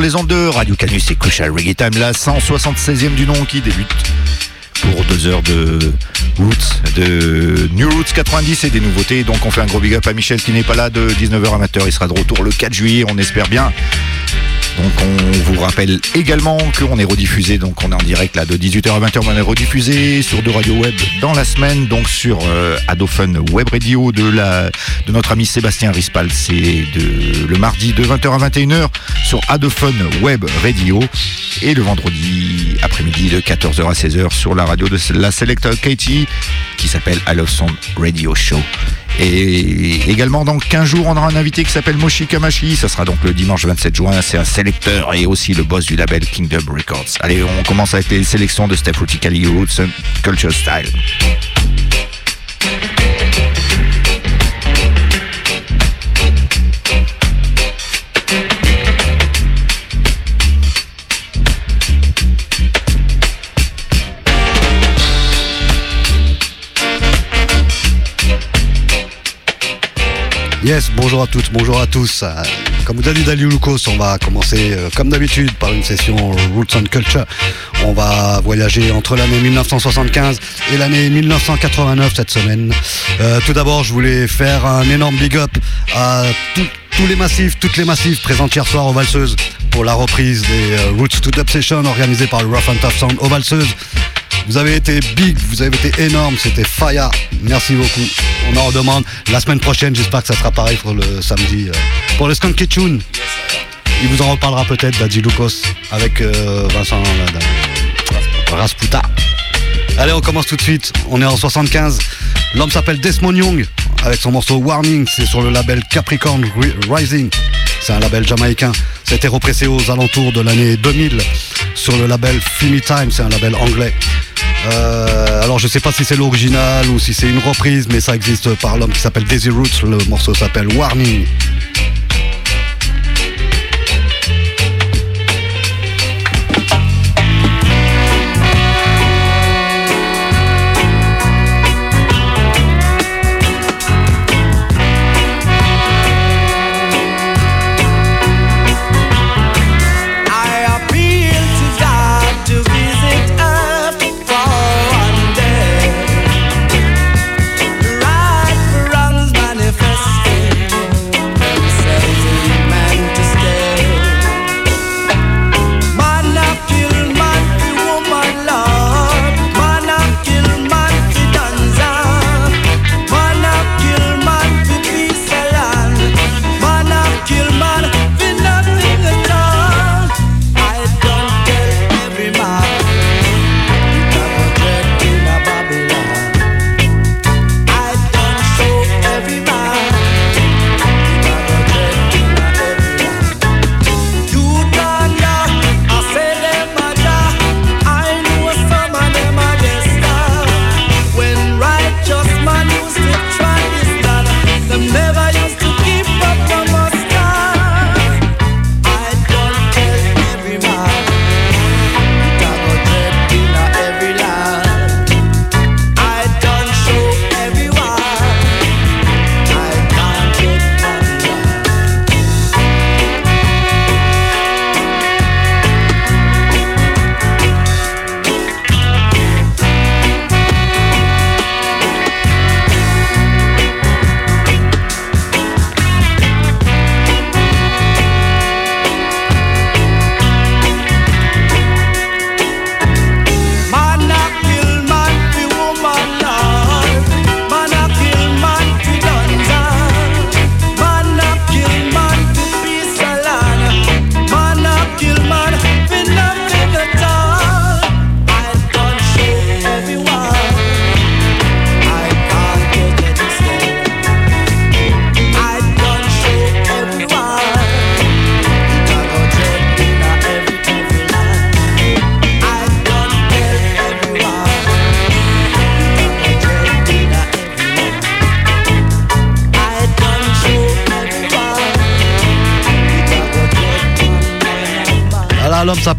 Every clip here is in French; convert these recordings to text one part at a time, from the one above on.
les ondes de Radio Canus et Crucial Reggae Time, la 176e du nom qui débute pour deux heures de Roots, de New Roots 90 et des nouveautés. Donc on fait un gros big up à Michel qui n'est pas là de 19h amateur. Il sera de retour le 4 juillet, on espère bien. Donc on vous rappelle également qu'on est rediffusé, donc on est en direct là de 18h à 20h, on est rediffusé sur deux radios web dans la semaine, donc sur euh, Adophone Web Radio de, la, de notre ami Sébastien Rispal, c'est le mardi de 20h à 21h sur Adophone Web Radio et le vendredi après-midi de 14h à 16h sur la radio de la Selector Katie qui s'appelle I Love Sound Radio Show. Et également dans 15 jours, on aura un invité qui s'appelle Moshi Kamashi. Ça sera donc le dimanche 27 juin. C'est un sélecteur et aussi le boss du label Kingdom Records. Allez, on commence avec les sélections de Steph Ruticali Roots Culture Style. Yes, bonjour à toutes, bonjour à tous. Euh, Comme dit Daliou Lucas, on va commencer euh, comme d'habitude par une session Roots and Culture. On va voyager entre l'année 1975 et l'année 1989 cette semaine. Euh, tout d'abord, je voulais faire un énorme big up à tous les massifs, toutes les massifs présentes hier soir aux Valseuses pour la reprise des Roots to Dub Session organisée par le Rough and Tough Sound aux Valseuses. Vous avez été big, vous avez été énorme, c'était fire. Merci beaucoup. On en redemande la semaine prochaine. J'espère que ça sera pareil pour le samedi. euh, pour le Skunky Tune. Il vous en reparlera peut-être d'Adji Lucas avec euh, Vincent Rasputa. Allez, on commence tout de suite. On est en 75. L'homme s'appelle Desmond Young avec son morceau Warning. C'est sur le label Capricorn Ri- Rising. C'est un label jamaïcain. Été repressé aux alentours de l'année 2000 sur le label Fimi Time. C'est un label anglais. Euh, alors je sais pas si c'est l'original ou si c'est une reprise, mais ça existe par l'homme qui s'appelle Daisy Roots. Le morceau s'appelle Warning.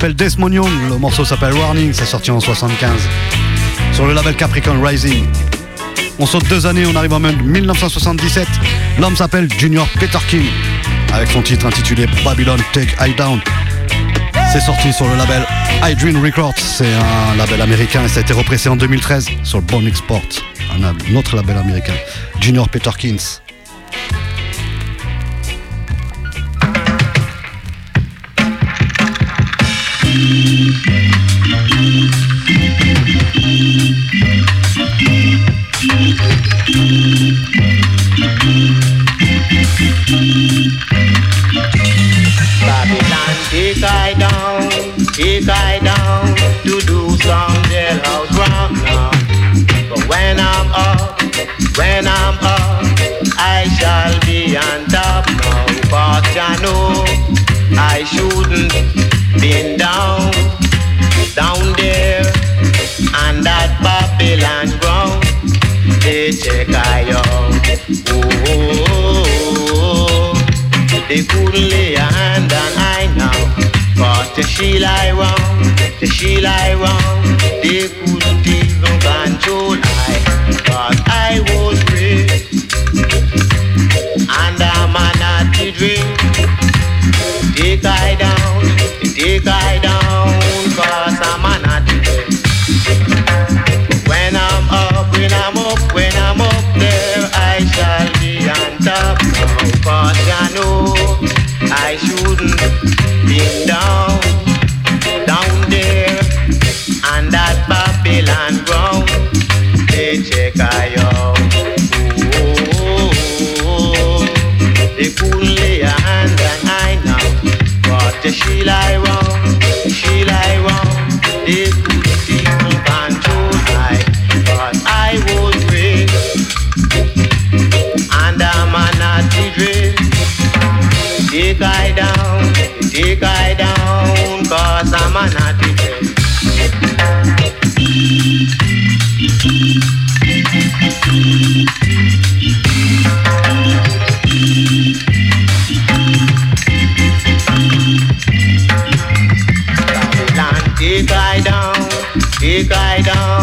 S'appelle Desmond le morceau s'appelle Warning, c'est sorti en 75 sur le label Capricorn Rising. On saute deux années, on arrive en 1977. L'homme s'appelle Junior Peter King avec son titre intitulé Babylon Take I Down. C'est sorti sur le label I Records, c'est un label américain et ça a été repressé en 2013 sur le Bon Export, un autre label américain. Junior Peter Kings. They check Oh, oh, oh, oh. They couldn't lay a hand on I now. But the she lie wrong, the she lie wrong. They couldn't even control I. But I was raised and I'm not to drink. Take I down, shouldn't be down, down there, on that Babylon ground. They check I out. Oh, oh, oh, they couldn't lay a hand on I now. But the she lie wrong, down.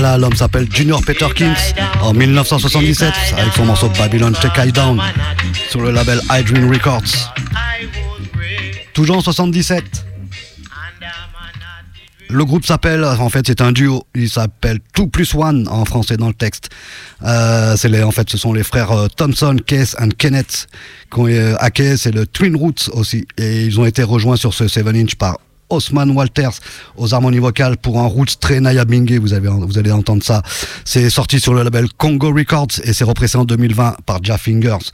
Là, l'homme s'appelle Junior Peter Kings en 1977 avec son morceau Babylon Take I Down sur le label I Dream Records. Toujours en 77. and I'm a naughty drip. Le groupe s'appelle, en fait, c'est un duo. Il s'appelle Two Plus One en français dans le texte. Euh, les, en fait, ce sont les frères euh, Thompson, Case and Kenneth. Qui ont, euh, à Case, c'est le Twin Roots aussi. Et ils ont été rejoints sur ce 7 inch par Osman Walters aux harmonies vocales pour un roots très Naya Bingue, vous, allez entendre ça. C'est sorti sur le label Congo Records et c'est repressé en 2020 par Ja Fingers.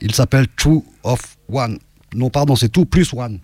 Il s'appelle Two of One. Non, pardon, c'est Two plus One.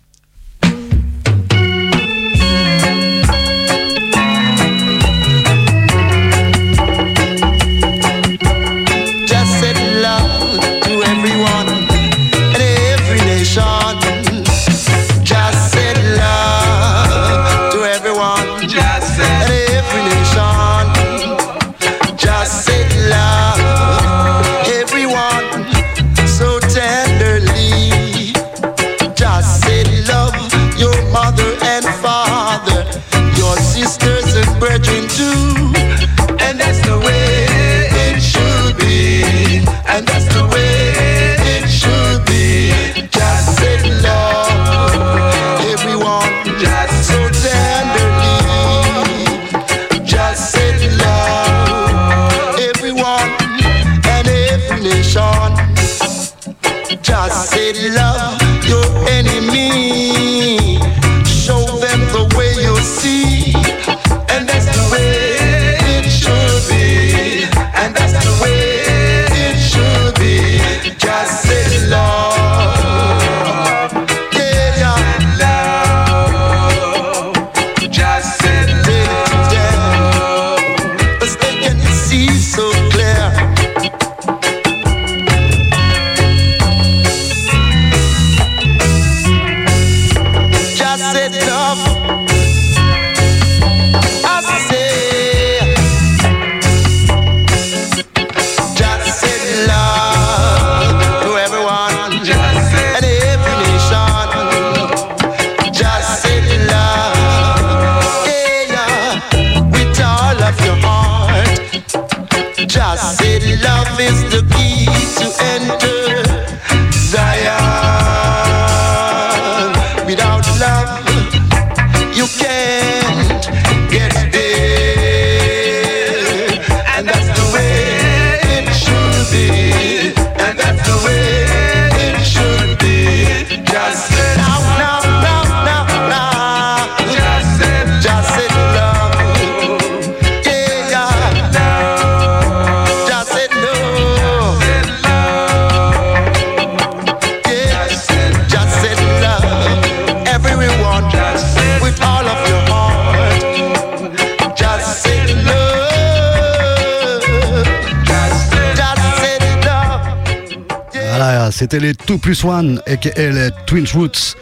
C'était les 2 plus 1 aka les Twin Roots.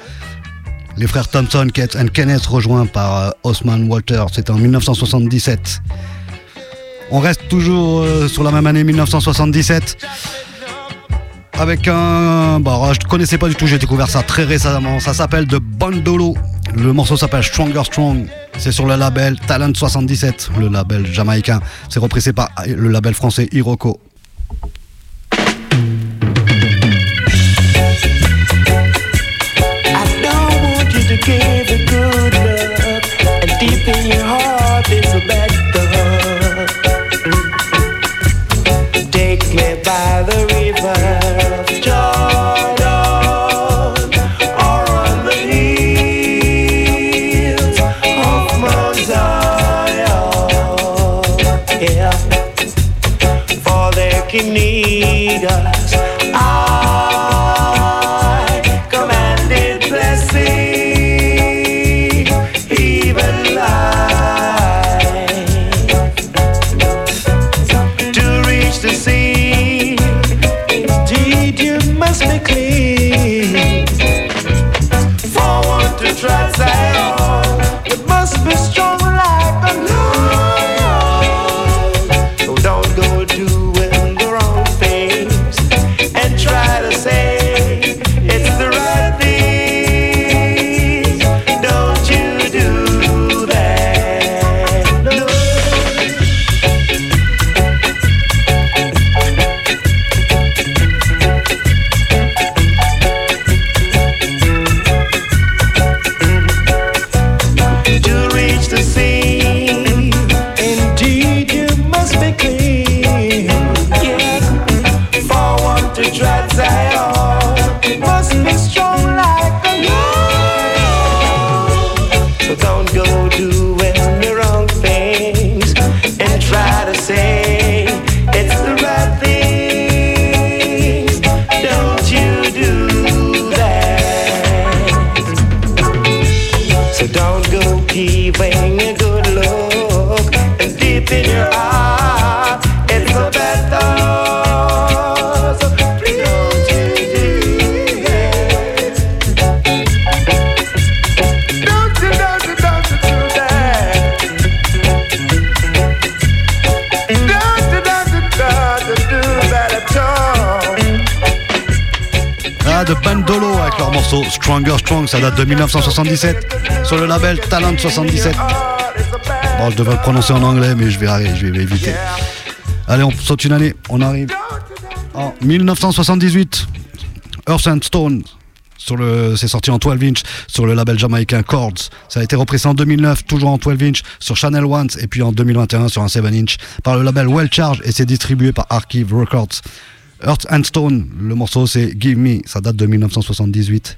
Les frères Thompson, Kate and Kenneth rejoints par euh, Osman Walter. C'était en 1977. On reste toujours euh, sur la même année 1977 avec un. Bah, je ne connaissais pas du tout, j'ai découvert ça très récemment. Ça s'appelle The Bandolo. Le morceau s'appelle Stronger Strong. C'est sur le label Talent 77, le label jamaïcain. C'est représenté par le label français Iroko. Give a good look, and deep in your heart is a thought. Take me by the Stronger Strong, ça date de 1977 sur le label Talent 77. Bon, je devrais le prononcer en anglais, mais je vais, je vais éviter. Allez, on saute une année, on arrive en 1978. Earth and Stone, c'est sorti en 12 inch sur le label jamaïcain Chords. Ça a été représenté en 2009, toujours en 12 inch sur Channel One, et puis en 2021 sur un 7 inch par le label Well Charge, et c'est distribué par Archive Records. Earth and Stone, le morceau c'est Give Me, ça date de 1978.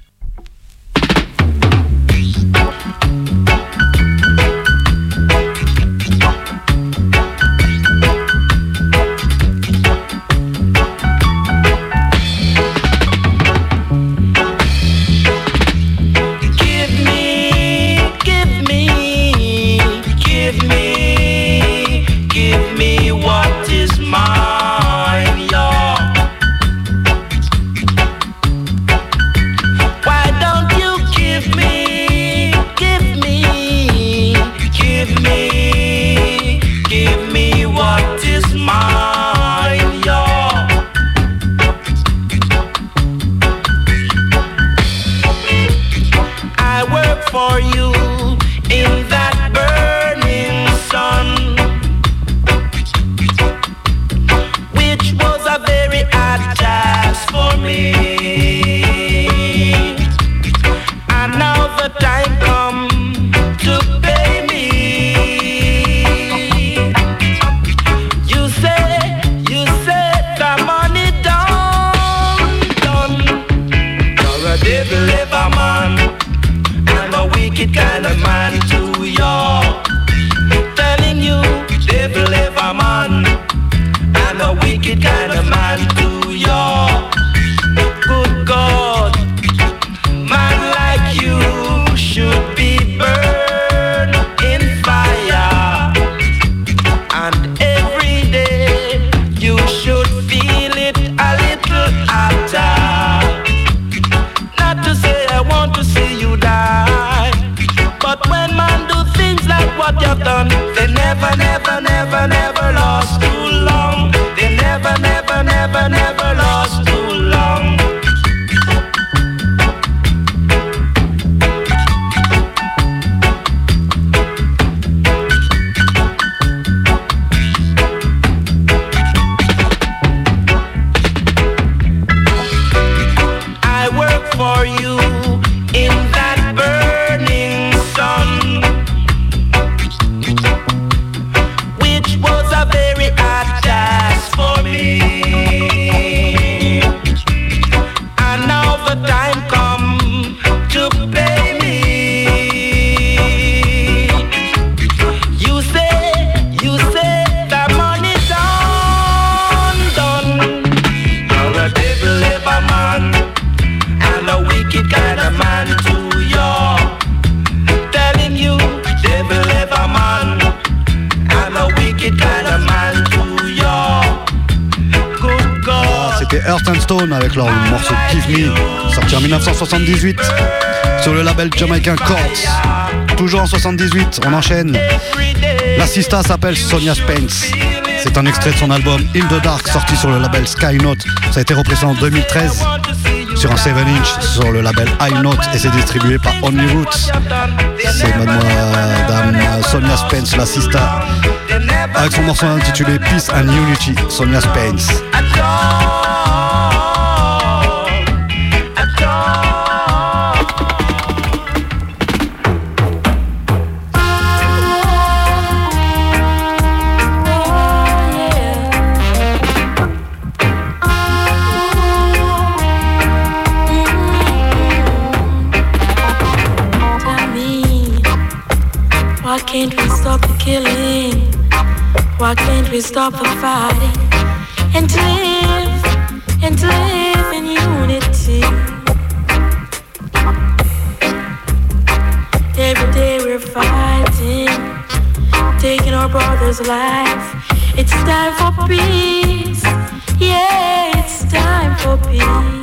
un Toujours en 78, on enchaîne. l'assista s'appelle Sonia Spence. C'est un extrait de son album In the Dark sorti sur le label Sky Note. Ça a été repris en 2013 sur un 7 inch sur le label High Note et c'est distribué par Only C'est madame Sonia Spence, la sista, avec son morceau intitulé Peace and Unity, Sonia Spence. can't we stop the killing? Why can't we stop the fighting? And live, and live in unity. Every day we're fighting, taking our brother's life. It's time for peace. Yeah, it's time for peace.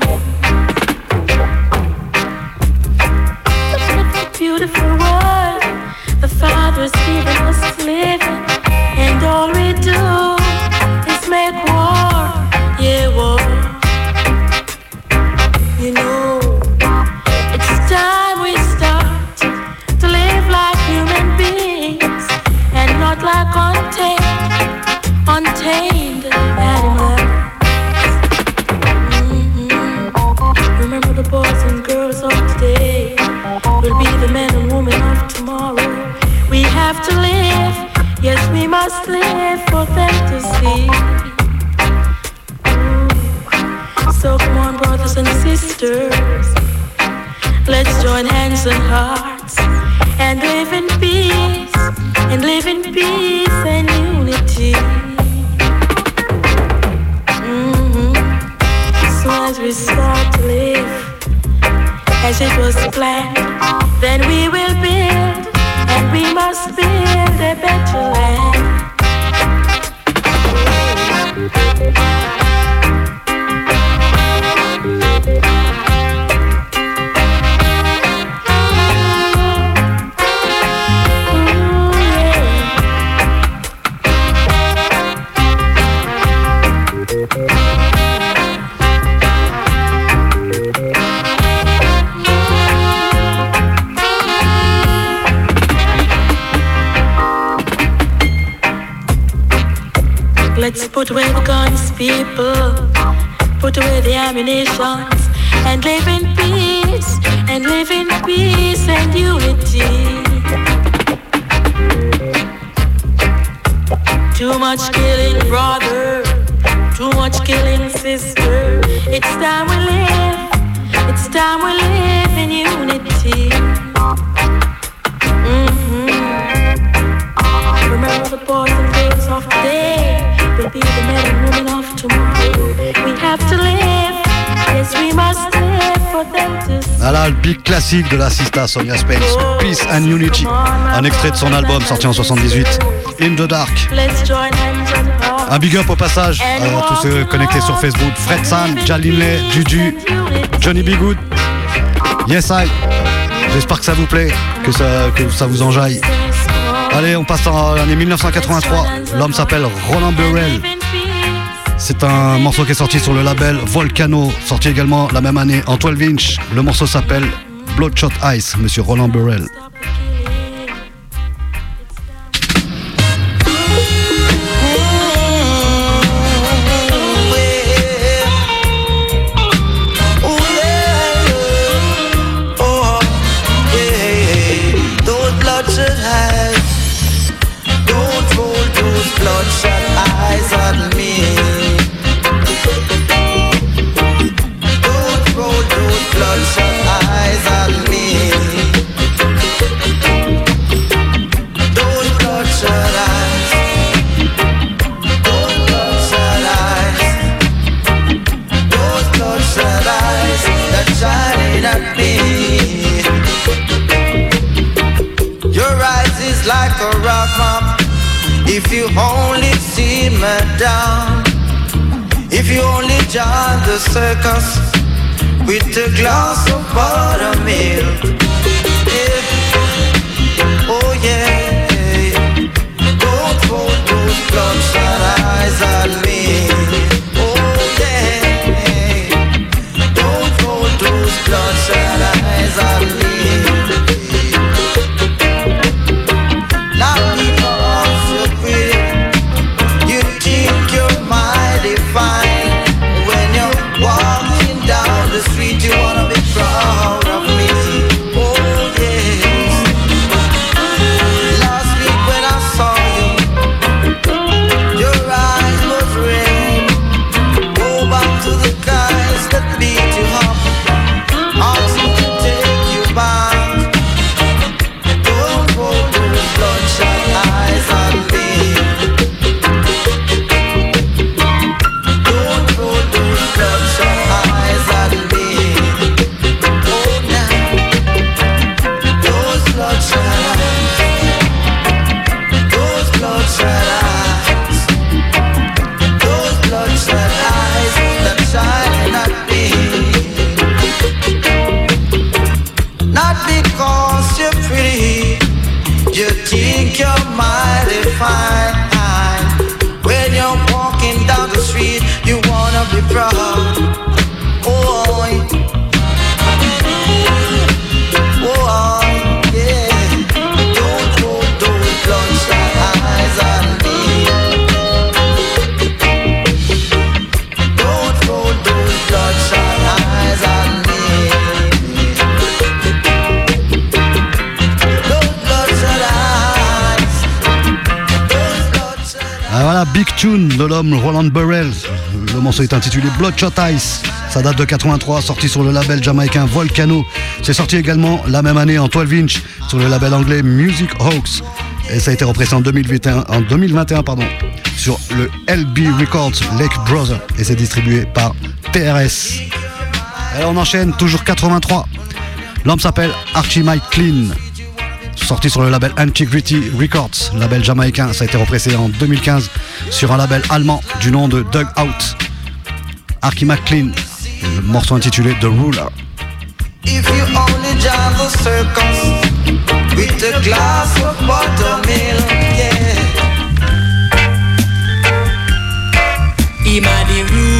join hands and hearts and live in peace, and live in peace and unity. Mm-hmm. So as we start to live as it was planned, then we will be. Put away the guns, people. Put away the ammunition. and live in peace and live in peace and unity. Too much killing, brother. Too much killing, sister. It's time we live. It's time we live in unity. Voilà le big classique de la sista Sonia Spence, Peace and Unity. Un extrait de son album sorti en 78, In the Dark. Un big up au passage à tous ceux connectés sur Facebook. Fred San, Jalinle, Juju, Johnny B. Good. Yes I. J'espère que ça vous plaît, que ça, que ça vous enjaille. Allez, on passe en l'année 1983. L'homme s'appelle Roland Burrell. C'est un morceau qui est sorti sur le label Volcano, sorti également la même année en 12 inch. Le morceau s'appelle Bloodshot Ice, monsieur Roland Burrell. forsake with a glass of buttermilk. Big Tune de l'homme Roland Burrell. Le morceau est intitulé Bloodshot Ice. Ça date de 83, sorti sur le label jamaïcain Volcano. C'est sorti également la même année en 12 inch sur le label anglais Music Hawks. Et ça a été représenté en 2021, en 2021 pardon, sur le LB Records Lake Brother. Et c'est distribué par TRS. Et on enchaîne, toujours 83. L'homme s'appelle Archie Mike Clean sorti sur le label Antiquity Records, label jamaïcain. Ça a été repressé en 2015 sur un label allemand du nom de Dug Out. Arky McLean, le morceau intitulé The Ruler. If you only join the circus with a glass of buttermilk, yeah. Him a the ruler.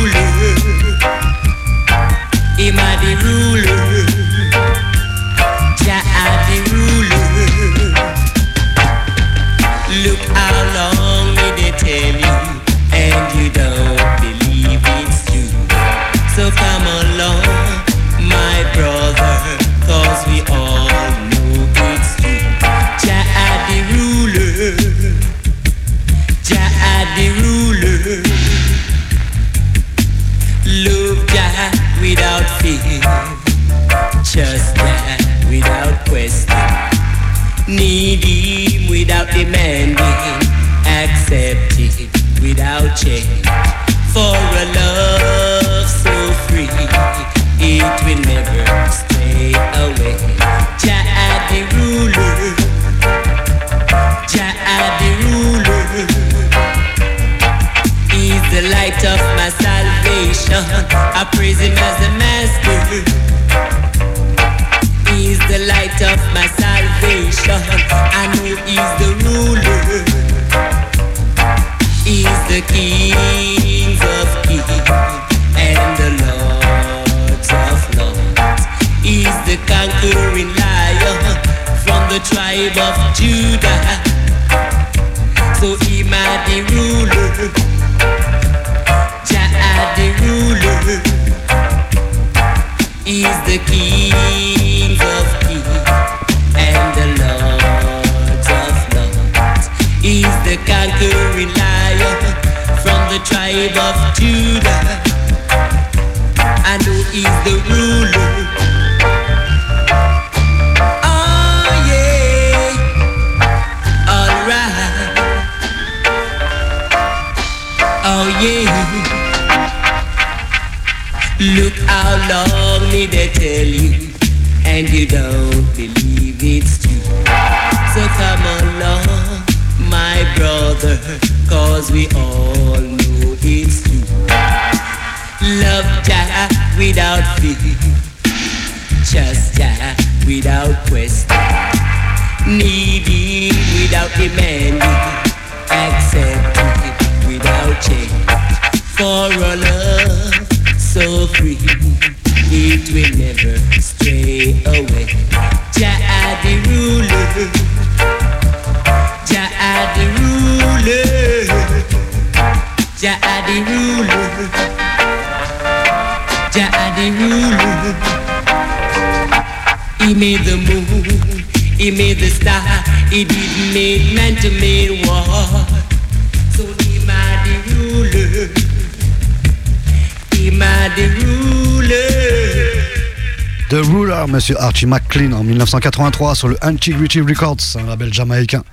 En 1983 sur le Antiquity Records, un label jamaïcain.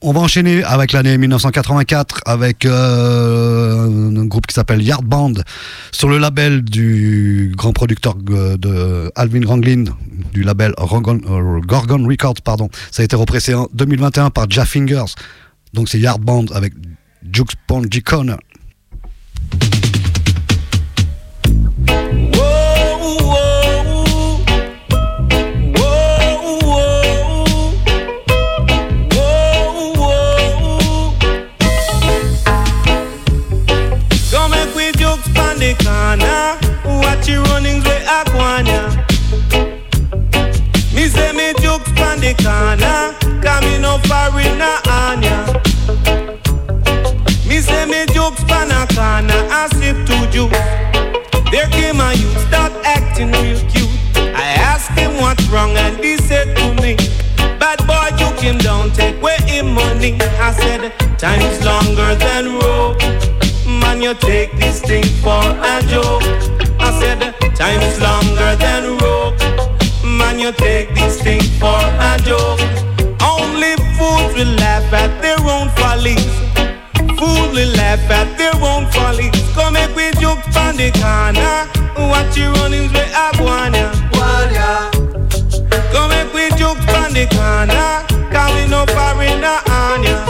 On va enchaîner avec l'année 1984 avec euh, un groupe qui s'appelle Yard Band sur le label du grand producteur euh, de Alvin Ranglin du label Gorgon, euh, Gorgon Records pardon. Ça a été repressé en 2021 par Jaff Fingers. Donc c'est Yard Band avec Jukes Ponji Connor. Your runnings with Aquania. Me say me jokes on the corner. Come no foreigner on ya. Me say me jokes pan a corner. I sip to juice. There came a youth, start acting real cute. I asked him what's wrong, and he said to me, Bad boy, you him down, take away him money. I said, Time's longer than rope. Man, you take this thing for a joke. I said, Time's longer than rope. Man, you take this thing for a joke. Only fools will laugh at their own follies. Fools will laugh at their own follies. Come make we joke on the corner. Watch you running with Aguana. Come make we joke on the corner. Cause we no foreigner on ya.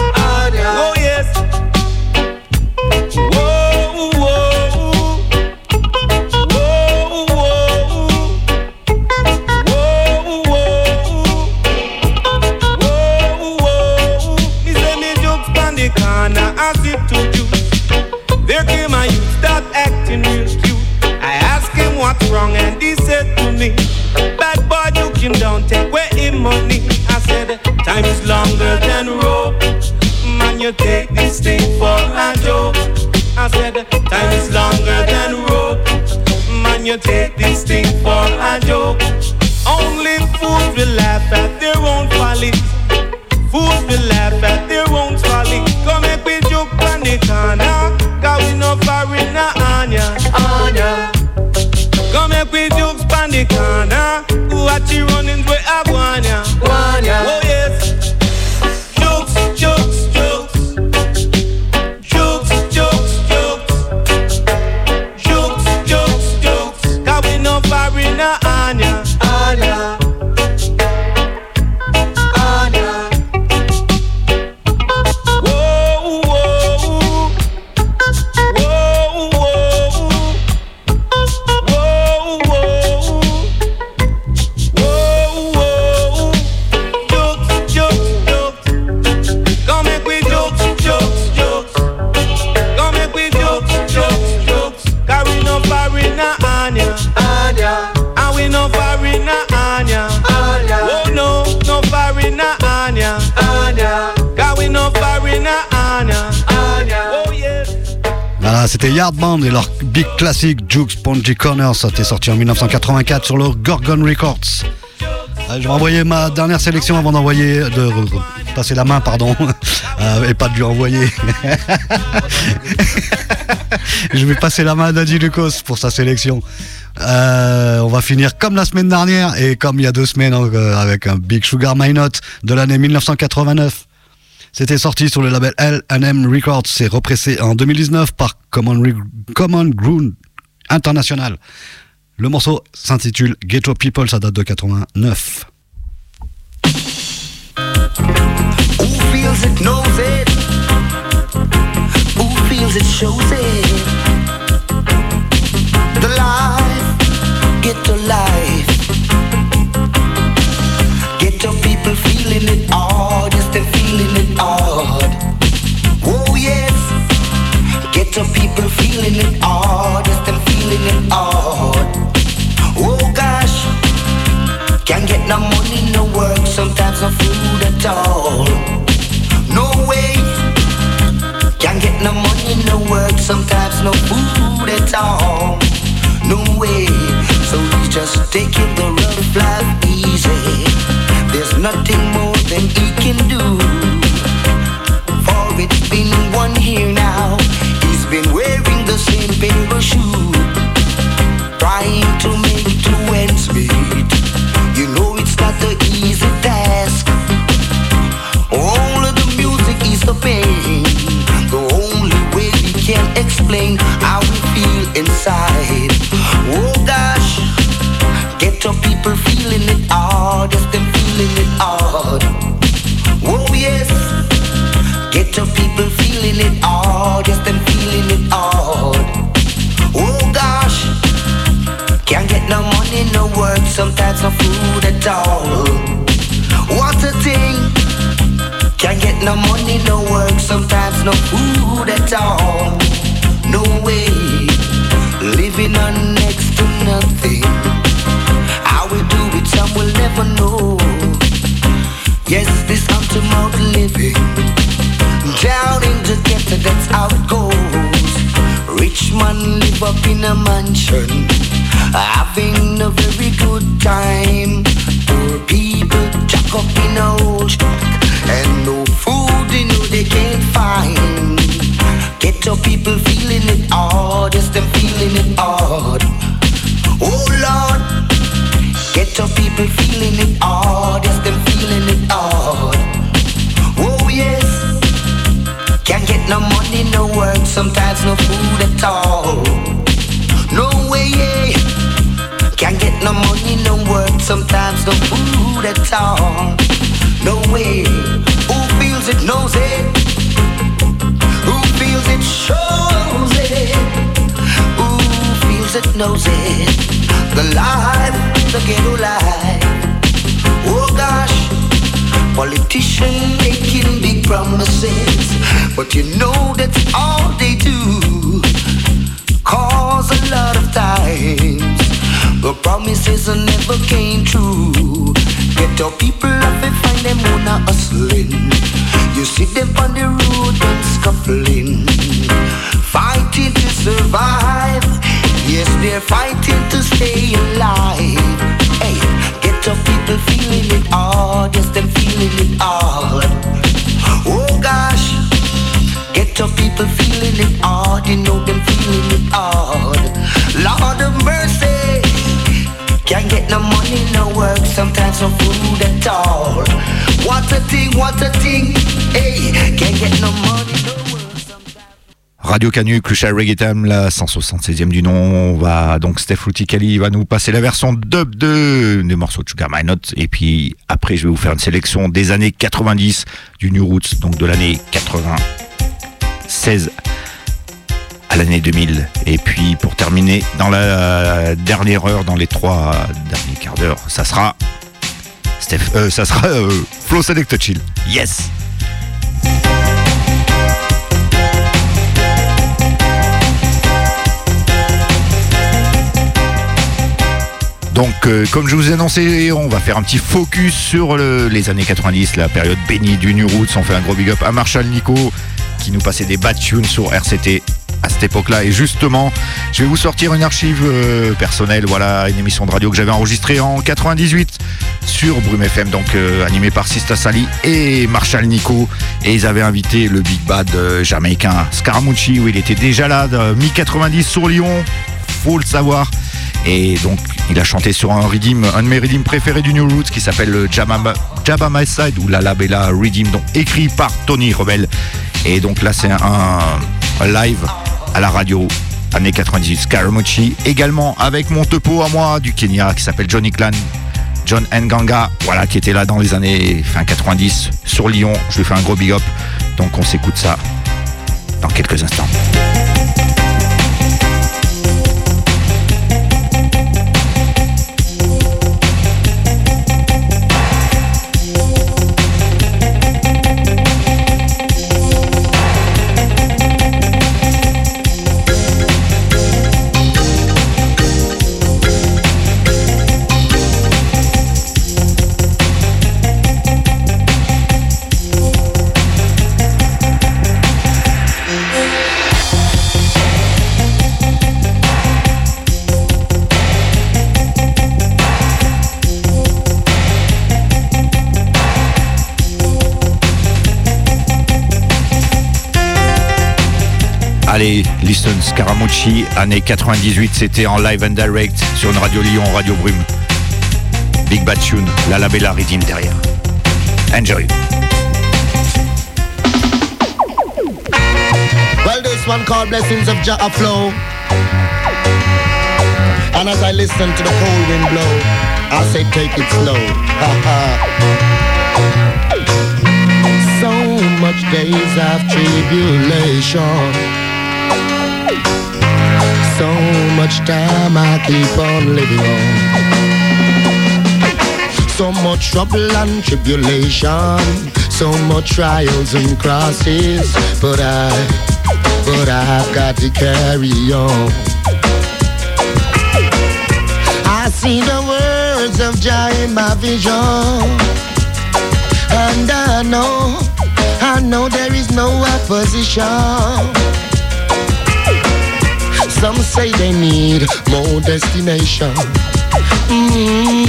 You take this thing for a joke. Only fools will laugh at their own folly. Fools will laugh at their own folly. Come make we joke on the corner. Cause we no foreigner on ya, on. Come make we jokes pan the corner. Watch you running Yardband et leur big classique Jukes Pongy Corner. Ça était sorti en 1984 sur le Gorgon Records. Je vais envoyer ma dernière sélection avant d'envoyer, de passer la main, pardon, euh, et pas de lui envoyer. Je vais passer la main à Daddy Lucas pour sa sélection. Euh, on va finir comme la semaine dernière et comme il y a deux semaines donc, euh, avec un Big Sugar My Note de l'année 1989. C'était sorti sur le label L&M Records. C'est repressé en 2019 par Common, Re- Ground International. Le morceau s'intitule Ghetto People, ça date de 89. Who feels it knows it? Who feels it shows it? The life, get the life. Your people feeling it hard, yes, they're feeling it hard. Oh, yes. Get your people feeling it hard, yes, they're feeling it hard. Oh, gosh. Can't get no money, no work, sometimes no food at all. No way. Can't get no money, no work, sometimes no food at all. No way. So he's just taking the rough life easy. Nothing more than he can do. For it's been one year now. He's been wearing the same pair of shoes. Trying to make two ends meet. You know it's not the easy task. All of the music is the pain. The only way we can explain how we feel inside. Oh gosh, get your people feeling it yes, them feeling it hard. Oh yes, get your people feeling it hard, yes, them feeling it hard. Oh gosh. Can't get no money, no work, sometimes no food at all. What a thing! Can't get no money, no work, sometimes no food at all. No way, living on next to nothing. How we do it, some will never know. Out living. Down in the ghetto, that's how it goes. Rich man live up in a mansion, having a very good time. Poor people up in a and no food know they can't find. Ghetto people feeling it hard, yes, them feeling it hard. Oh Lord, ghetto people feeling it them feeling it hard. No money, no work, sometimes no food at all. No way, yeah. Can't get no money, no work, sometimes no food at all. No way. Who feels it knows it. Who feels it shows it. Who feels it knows it. The life, the ghetto life. Oh gosh. Politicians making big promises, but you know that's all they do. Cause a lot of times the promises never came true. Get your people up and find them on a hustling. You see them on the road and scuffling, fighting to survive. Yes, they're fighting to stay alive. Hey, get your people feeling it hard. Yes, them feeling it hard. Oh gosh, get ghetto people feeling it hard. You know them feeling it hard. Lord of mercy. Can't get no money, no work, sometimes no food at all. What a thing, what a thing. Hey, can't get no money, no Radio Canu, Crucial Reggae Time, la 176e du nom. On va donc Steph Ruticali va nous passer la version dub de des morceaux de Sugar My Note. Et puis après, je vais vous faire une sélection des années 90 du New Roots, donc de l'année 96 à l'année 2000. Et puis pour terminer, dans la dernière heure, dans les trois derniers quarts d'heure, ça sera Steph, euh, ça sera euh, Flow Select Chill. Yes. Donc, euh, comme je vous ai annoncé, on va faire un petit focus sur le- les années 90, la période bénie du New Roots. On fait un gros big up à Marshall Nico qui nous passait des bad tunes sur RCT à cette époque-là. Et justement, je vais vous sortir une archive euh, personnelle, voilà, une émission de radio que j'avais enregistrée en 98 sur Brume FM, donc euh, animée par Sista Sally et Marshall Nico. Et ils avaient invité le big bad jamaïcain Scaramucci, où il était déjà là, de mi-90 sur Lyon, le savoir. Et donc, il a chanté sur un redeem, un de mes redeems préférés du New Roots qui s'appelle le Jabba, My Side ou La La Bella Redeem, donc écrit par Tony Rebel. Et donc là, c'est un, un live à la radio, année 98, Scaramucci. Également avec mon topo à moi du Kenya qui s'appelle Johnny Clan. John Nganga, voilà, qui était là dans les années fin 90 sur Lyon. Je lui fais un gros big up. Donc on s'écoute ça dans quelques instants. Scaramucci, année 98, c'était en live and direct sur une radio Lyon, Radio Brume. Big Bad Tune, la Labella Redeem derrière. Enjoy. Well, this one called Blessings of Jah Flow. And as I listen to the cold wind blow, I say take it slow. So much days of tribulation. So much time I keep on living on. So much trouble and tribulation, so much trials and crosses, but I, but I've got to carry on. I see the words of Jah in my vision, and I know, I know there is no opposition. Some say they need more destination. Mm,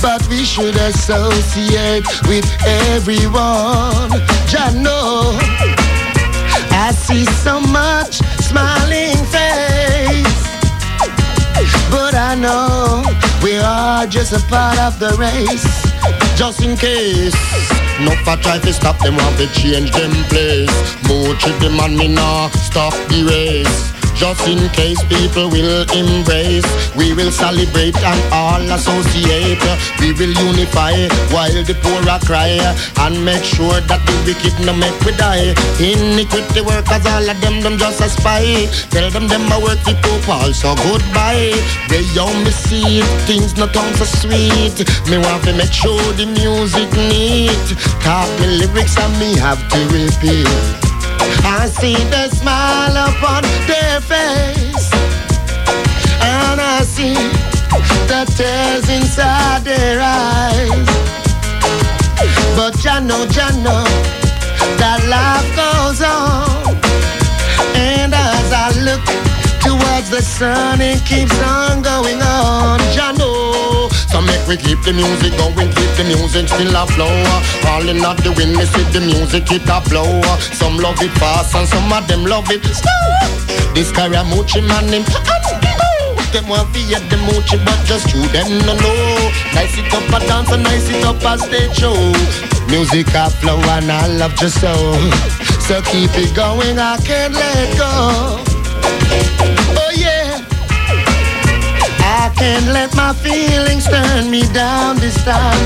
but we should associate with everyone. Jah know I see so much smiling face, but I know we are just a part of the race. Just in case. No fat try to stop them, want to change them place. More them and me nah stop the race. Just in case people will embrace, we will celebrate and all associate. We will unify while the poor are cry and make sure that the wicked no make we die. Iniquity workers, all of them, them just a spy. Tell them them a work the people, so goodbye. They only see things not sound so sweet. Me want to make sure the music neat. Me lyrics and me have to repeat. I see the smile upon their face, and I see the tears inside their eyes. But I know, I know that life goes on, and as I look towards the sun, it keeps on going on. I know So make we keep the music going, keep the music still a flow. All in the wind, me see the music it a blow. Some love it fast and some of them love it slow. This Karamuchi man him them want to hear the moochie, but just you them no know. Nice it up a dance and nice it up a stage show. Music a flow and I love just so. So keep it going, I can't let go. Oh yeah. I can't let my feelings turn me down this time.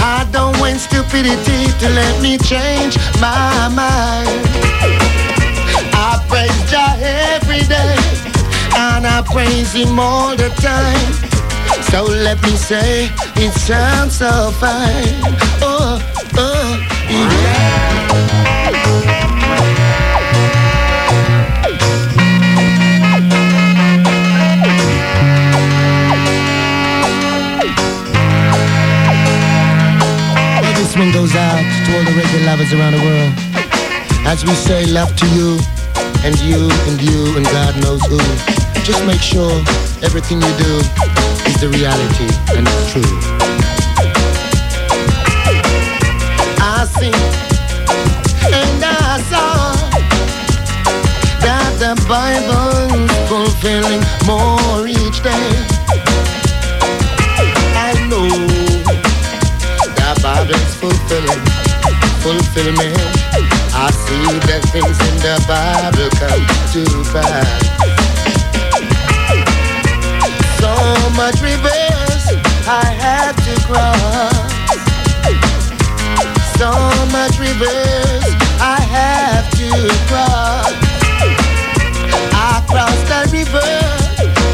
I don't want stupidity to let me change my mind. I praise Jah every day, and I praise Him all the time. So let me say, it sounds so fine. Oh, oh, all the reggae lovers around the world. As we say love to you, and you, and you, and God knows who. Just make sure everything you do is the reality and it's true. I see and I saw that the Bible's fulfilling more each day. I know the Bible's fulfilling, fulfillment. I see the things in the Bible come to pass. So much reverse I had to cross. So much reverse I have to cross. I crossed the river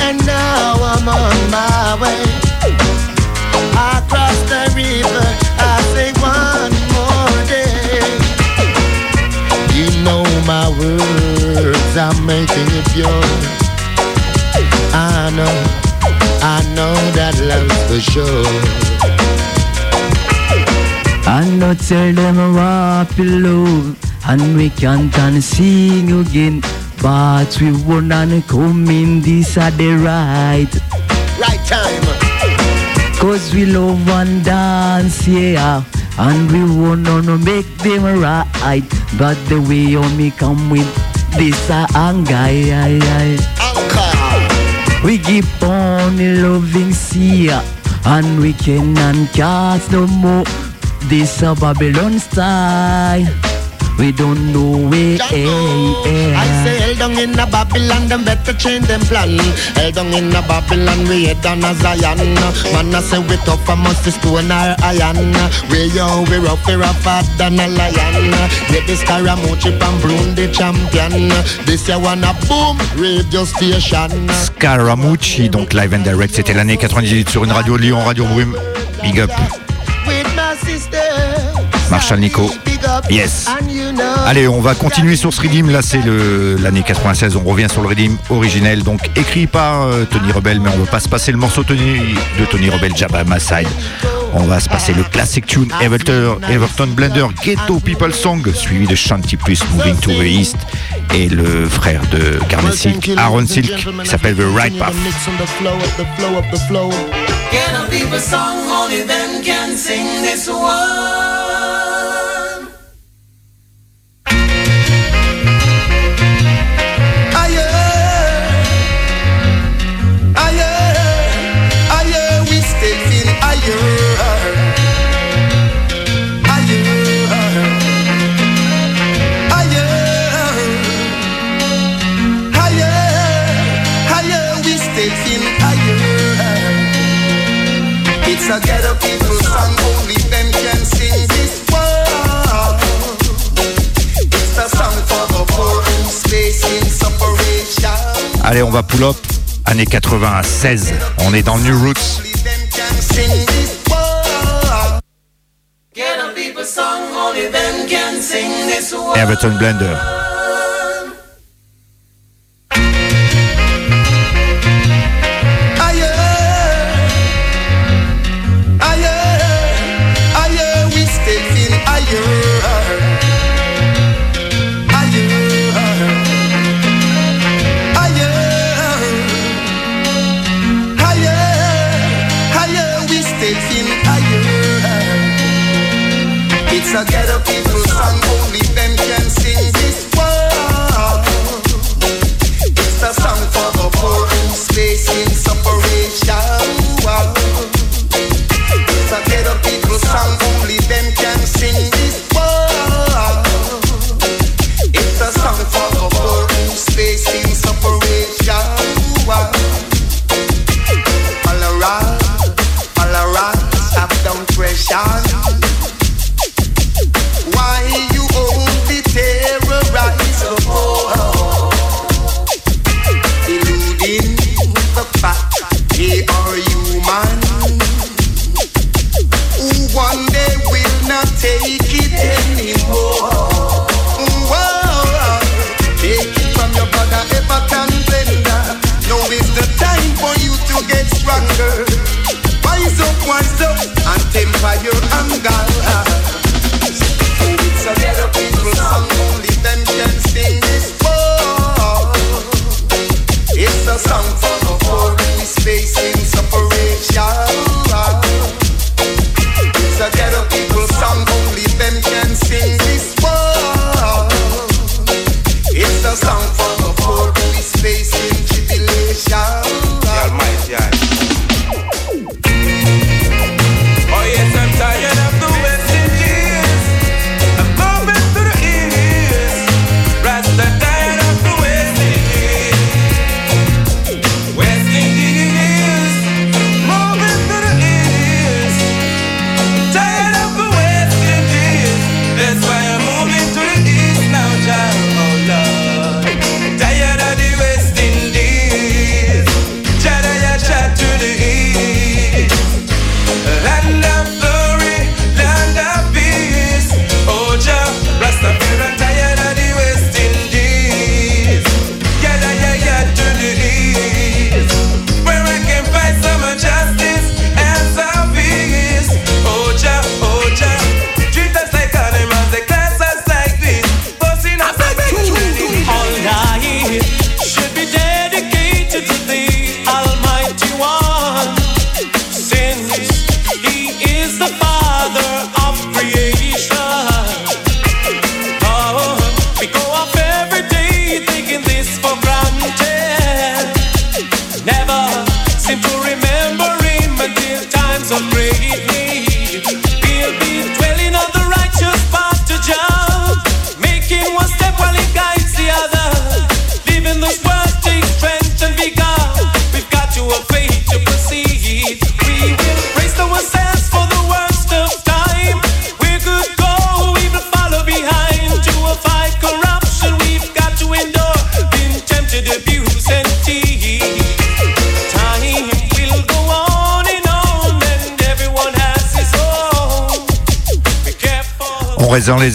and now I'm on my way. I crossed the river, I say one my words, I'm making it pure. I know, I know that love's for sure. And not tell them what below And we can't and sing again But we won't come in this at the right Right time. Cause we love and dance, yeah And we wanna no make them right But the way you me come with this a anger, yeah. Anchor. We keep on loving see And we cannot cast no more This a Babylon style We don't know where I say hell down in a Babylon, them better change them plan. Hell down in a Babylon, we head down a Zion. Man, I say we tough, I must stone our iron. We yo, we rough, we rougher than a lion. Get this Scaramucci and Broom the champion. This year one a boom radio station. Scaramucci, donc live and direct, c'était l'année 98 sur une radio Lyon, Radio Brume. Big up. With my sister. Marshall Nico. Big up. Yes. Allez, on va continuer sur ce redeem. Là, c'est l'année 96. On revient sur le redeem originel. Donc, écrit par euh, Tony Rebel, mais on ne va pas se passer le morceau Tony, de Tony Rebel, Jabba My Side. On va se passer le classic tune Everton, Everton Blender Ghetto People Song, suivi de Shanty Plus Moving to the East. Et le frère de Garnet Silk, Aaron Silk, qui s'appelle The Right Path. It's a ghetto people song, only them can sing this one. It's a song for the poor who's facing separation. Allez, on va pull up. Année 96. On est dans le New Roots. Only them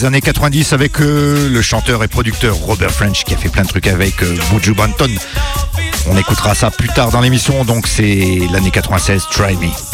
années 90 avec euh, le chanteur et producteur Robert French qui a fait plein de trucs avec euh, Buju Banton. On écoutera ça plus tard dans l'émission, donc c'est l'année 96, Try Me.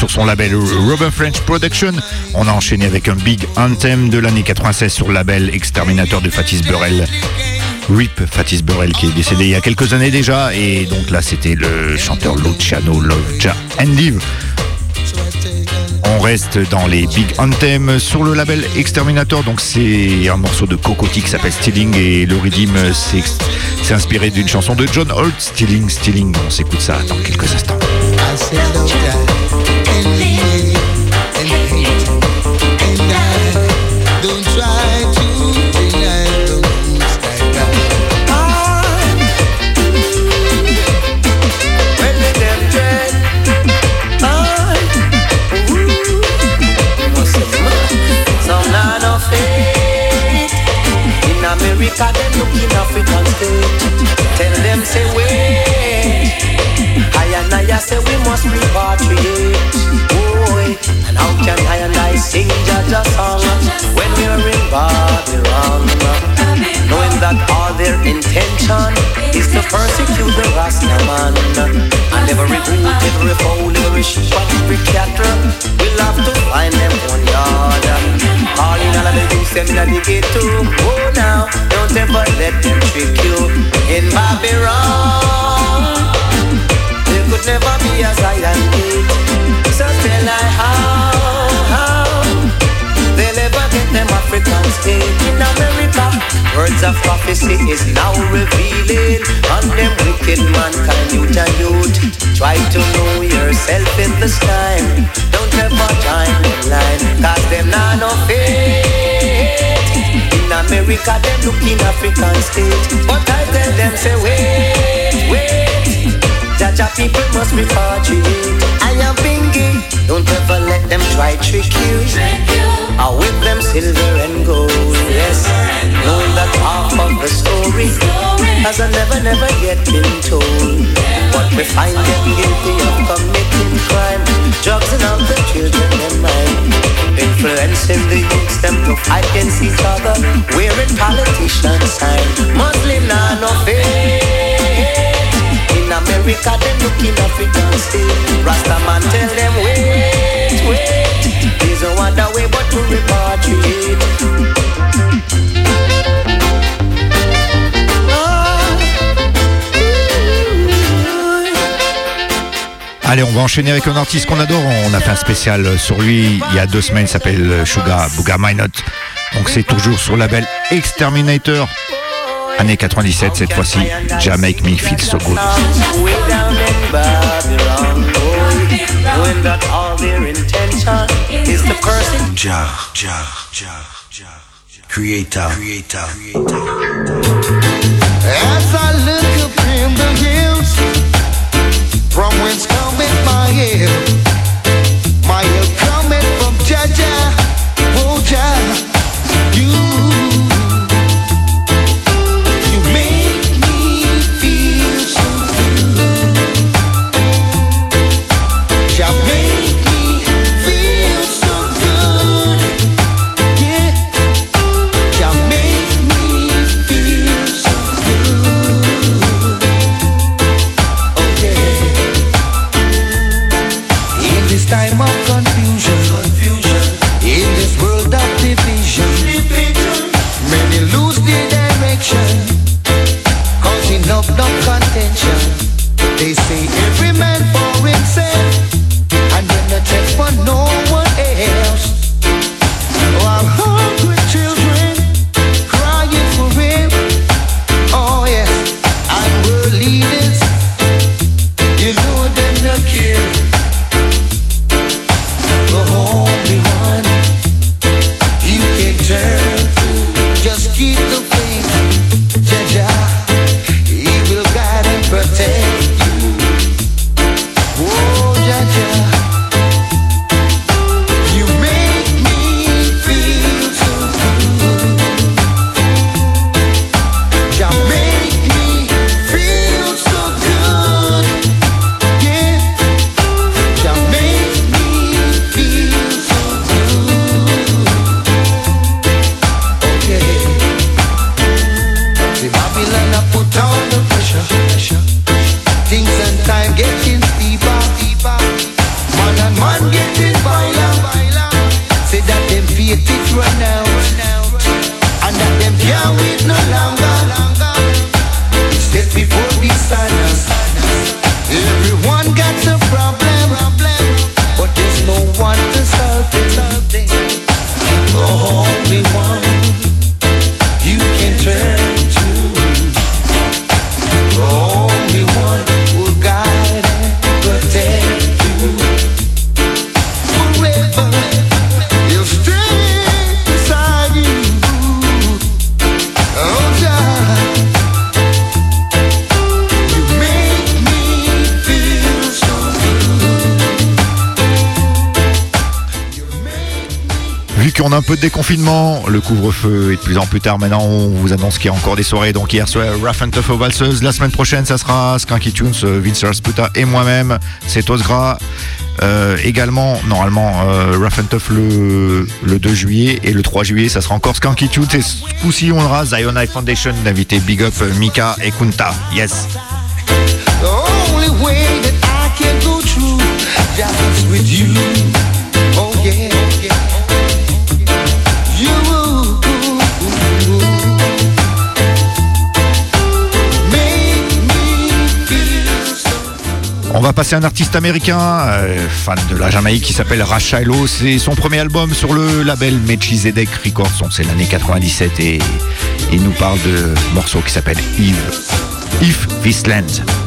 sur son label Robin French Production. On a enchaîné avec un big anthem de l'année 96 sur le label Exterminator de Fatis Burrell. Rip Fatis Burrell qui est décédé il y a quelques années déjà et donc là c'était le chanteur Luciano Loveja Endive. On reste dans les Big Anthem sur le label Exterminator. Donc, c'est un morceau de Cocotti qui s'appelle Stealing et le rhythm s'est inspiré d'une chanson de John Holt, Stealing, Stealing. On s'écoute ça dans quelques instants. say we must repatriate. Oh, eh. Boy, and how can I and I sing Jaja song when we are in Babylon? Knowing that all their intention is to persecute the Rastaman. And every root, every fowl, every sheep, every cattle, we'll have to find them one yard. All in the they do send me the ghetto. Oh, now, don't ever let them trick you. words of prophecy is now revealing on them wicked mankind, youth and youth. Try to know yourself in this time. Don't ever time in line, cause them not no faith. In America, them looking African state. But I tell them, say, wait, wait. Jaja people must repatriate. I am Bingy. Don't ever let them try trick you. I whip them silver and gold. Yes, knowing that half of the story has a never, never yet been told. But we find them guilty of committing crime, drugs and all the children in mind, influencing the youths them to fight against each other, wearing politician sign. Muslim nah no faith. Allez, on va enchaîner avec un artiste qu'on adore. On a fait un spécial sur lui il y a deux semaines, il s'appelle Suga Booga Minot. Donc c'est toujours sur le label Exterminator. Année 97 cette fois-ci. Ja Me Feel So Good. Ja, Ja, Ja, Ja, Creator, Creator, As I look the hills, from peu de déconfinement, le couvre-feu est de plus en plus tard maintenant, on vous annonce qu'il y a encore des soirées. Donc hier soir, Rough and Tough aux valseuses. La semaine prochaine, ça sera Skanky Tunes, euh, Vince Rasputa et moi-même. C'est Osgra. Euh, également, normalement, euh, Rough and Tough le, le 2 juillet et le 3 juillet, ça sera encore Skanky Tunes. Et ce coup-ci, on aura Zion High Foundation d'inviter Big Up, euh, Mika et Kunta. Yes. With you. Oh. On va passer à un artiste américain, euh, fan de la Jamaïque, qui s'appelle Rachilo. C'est son premier album sur le label Melchizedek Records. C'est l'année 97 et il nous parle de morceau qui s'appelle Eve. If This Land.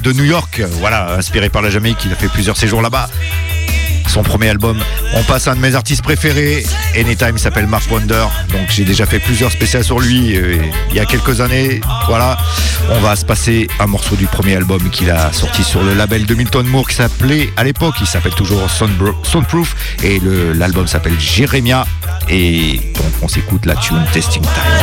de, New York. Voilà, inspiré par la Jamaïque, il a fait plusieurs séjours là-bas son premier album. On passe à un de mes artistes préférés. Anytime il s'appelle Mark Wonder. Donc j'ai déjà fait plusieurs spéciales sur lui euh, il y a quelques années. Voilà. On va se passer un morceau du premier album qu'il a sorti sur le label de Milton Moore qui s'appelait à l'époque, il s'appelle toujours Soundproof. Et l'album s'appelle Jérémia. Et donc on s'écoute la tune Testing Time.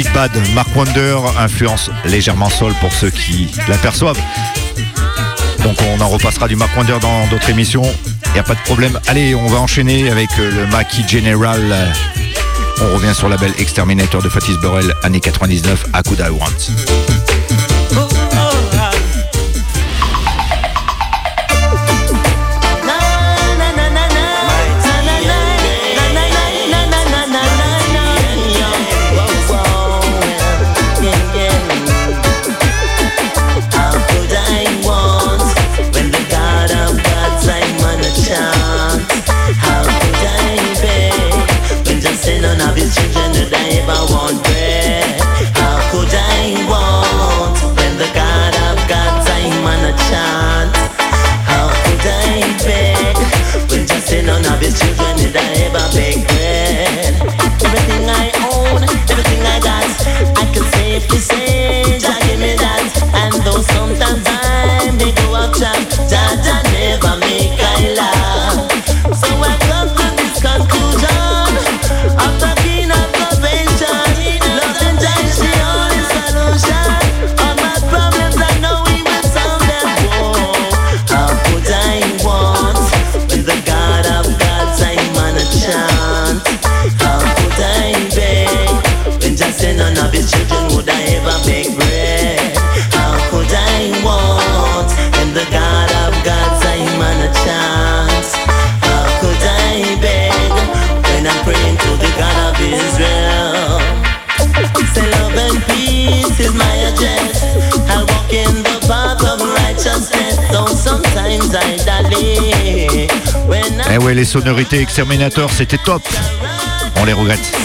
Big Bad, Mark Wonder, influence légèrement sol pour ceux qui l'aperçoivent. Donc on en repassera du Mark Wonder dans d'autres émissions. Il n'y a pas de problème. Allez, on va enchaîner avec euh, le Maquis General. On revient sur le label Exterminator de Fatis Burrell année 99, à Kuda les sonorités Exterminator, c'était top. On les regrette.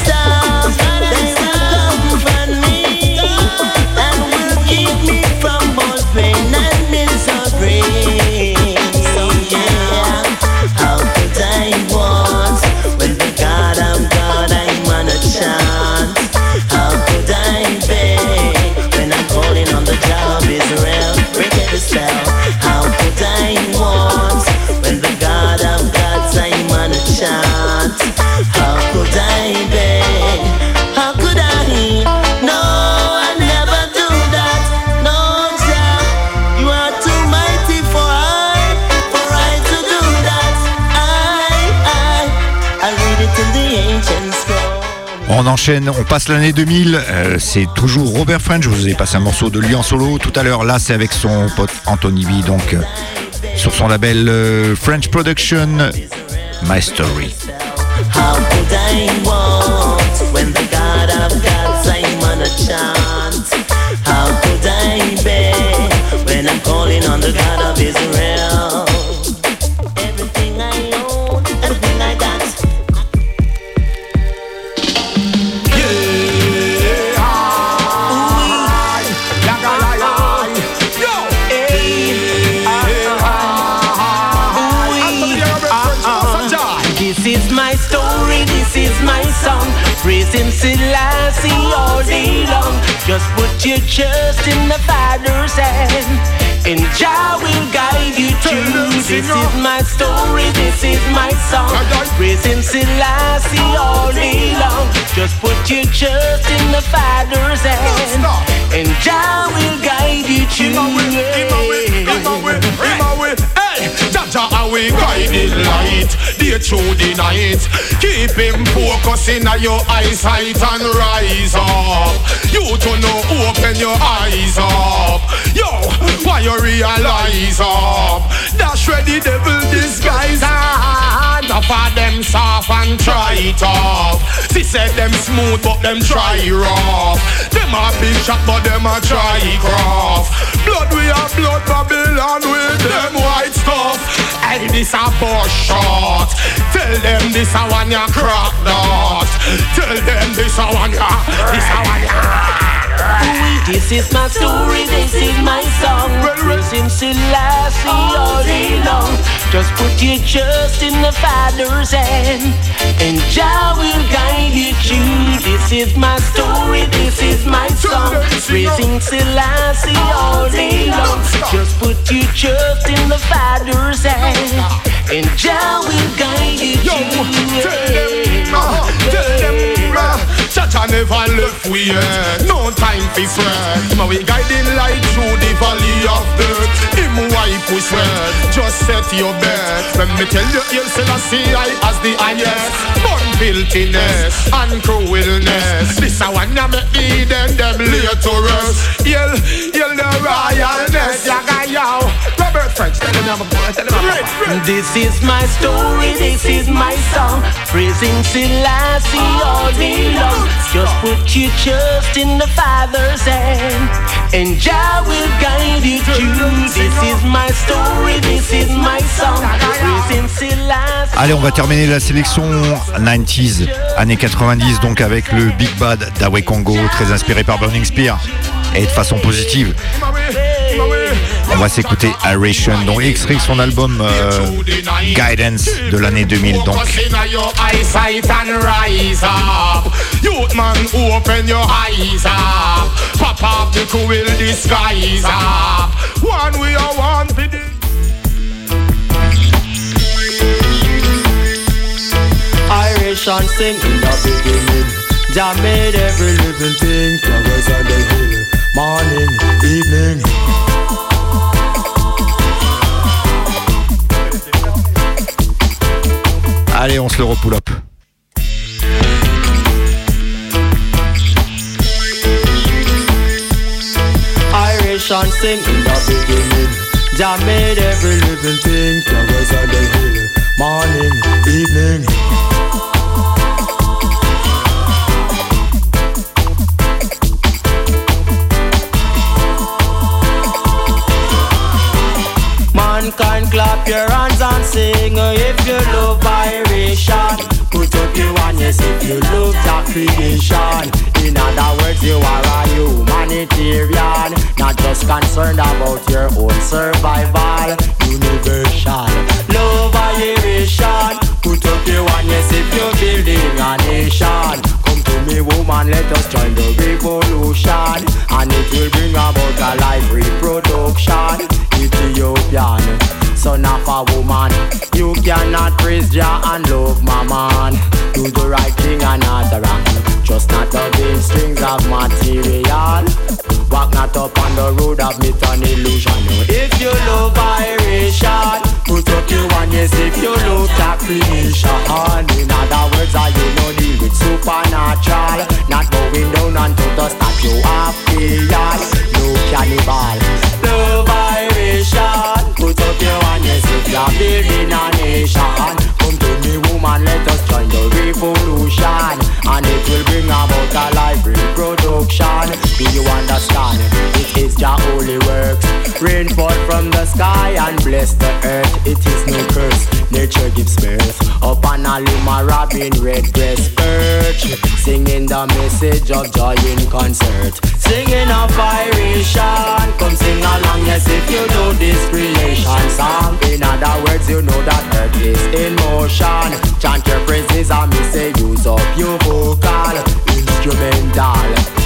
On enchaîne, on passe l'année 2000. euh, c'est toujours Robert French. Je vous ai passé un morceau de lui en solo tout à l'heure. Là, c'est avec son pote Anthony B. Donc, euh, sur son label euh, French Production, My Story. All day long. Just put your trust in the Father's hand. And Jah will guide you through. This is my story, this is my song. Praising Selassie all day long. Just put your trust in the Father's hand. And Jah will guide you through. Hey, Jaja, are we guiding light? Day through the night. Keep him focusing on your eyesight and rise up. You to know, open your eyes up. Yo, why you realize up? That's where the devil disguise. Half of them soft and try off. She said them smooth, but them try rough. Them a big shot, but them a try rough. Blood we are blood Babylon with them white stuff. Hey, this a bush shot. Tell them this a one ya crack dot. Tell them this a one ya, this a one ya. This is my story, this is my song. Praising Selassie all day long. Just put your trust in the Father's hand, and Jah will guide you through. This is my story, this is my song. Praising Selassie all day long. Just put your trust in the Father's hand, and Jah will guide you through. Tell them, uh, Chacha never left we yet. No time for. Him a we guiding light through the valley of death. Him wipe we sweat. Just set your bet. When me tell you, you'll still see I as the highest. Born filthiness and cruelness. This a one ya make me then them lay to rest. Yell, yell the royalness. Yaga yow. Robert French, tell him I'm a boy. Tell him I'm a boy. This is my story, this is my song. Praising Selassie all day long. Just put your trust in the Father's hand, and Jah will guide you through. This is my story, this is my song. Praising Selassie. Allez, on va terminer la sélection 90s, années 90, donc avec le Big Bad d'Awe Congo, très inspiré par Burning Spear, et de façon positive. On va s'écouter Aeration, dont extrait son album euh, Guidance de l'année 2000. Donc, Focus in your eyesight and rise up. Youth man, open your eyes up. Pop up the cruel disguise up. One we are one for the Irish and sing in the beginning. Jah made every living thing. Flowers on the hill, morning, evening. Allez, on se le repull up. Irish and sing in the beginning. Jah made every living thing. Flowers on the hill, morning, evening. Clap your hands and sing uh, if you love vibration. Put up your one, yes, if you love that creation. In other words, you are a humanitarian, not just concerned about your own survival. Universal love vibration. Put up your one, yes, if you're building a nation. Come to me, woman, let us join the revolution, and it will bring about a life reproduction. Ethiopian, son of a woman. You cannot praise Jah and love my man. Do the right thing and not the wrong. Just not the vain strings of material. Walk not up on the road of myth and illusion. If you love Irishan, put up your one. Yes, if you love that creation. In other words, are you no deal with supernatural? just that you happy, yeah. No cannibal. You're building a nation. Come to me, woman, let us join the revolution. And it will bring about a life reproduction. Do you understand? It is your holy works. Rain fall from the sky and bless the earth. It is no curse. Nature gives birth. Upon a lima robin, red breast perch. Singing the message of joy in concert. Singing a vibration. Come sing along, yes, if you know this creation song. In other words, you know that earth is in motion. Chant your praises and me say use up your vocal instrumental.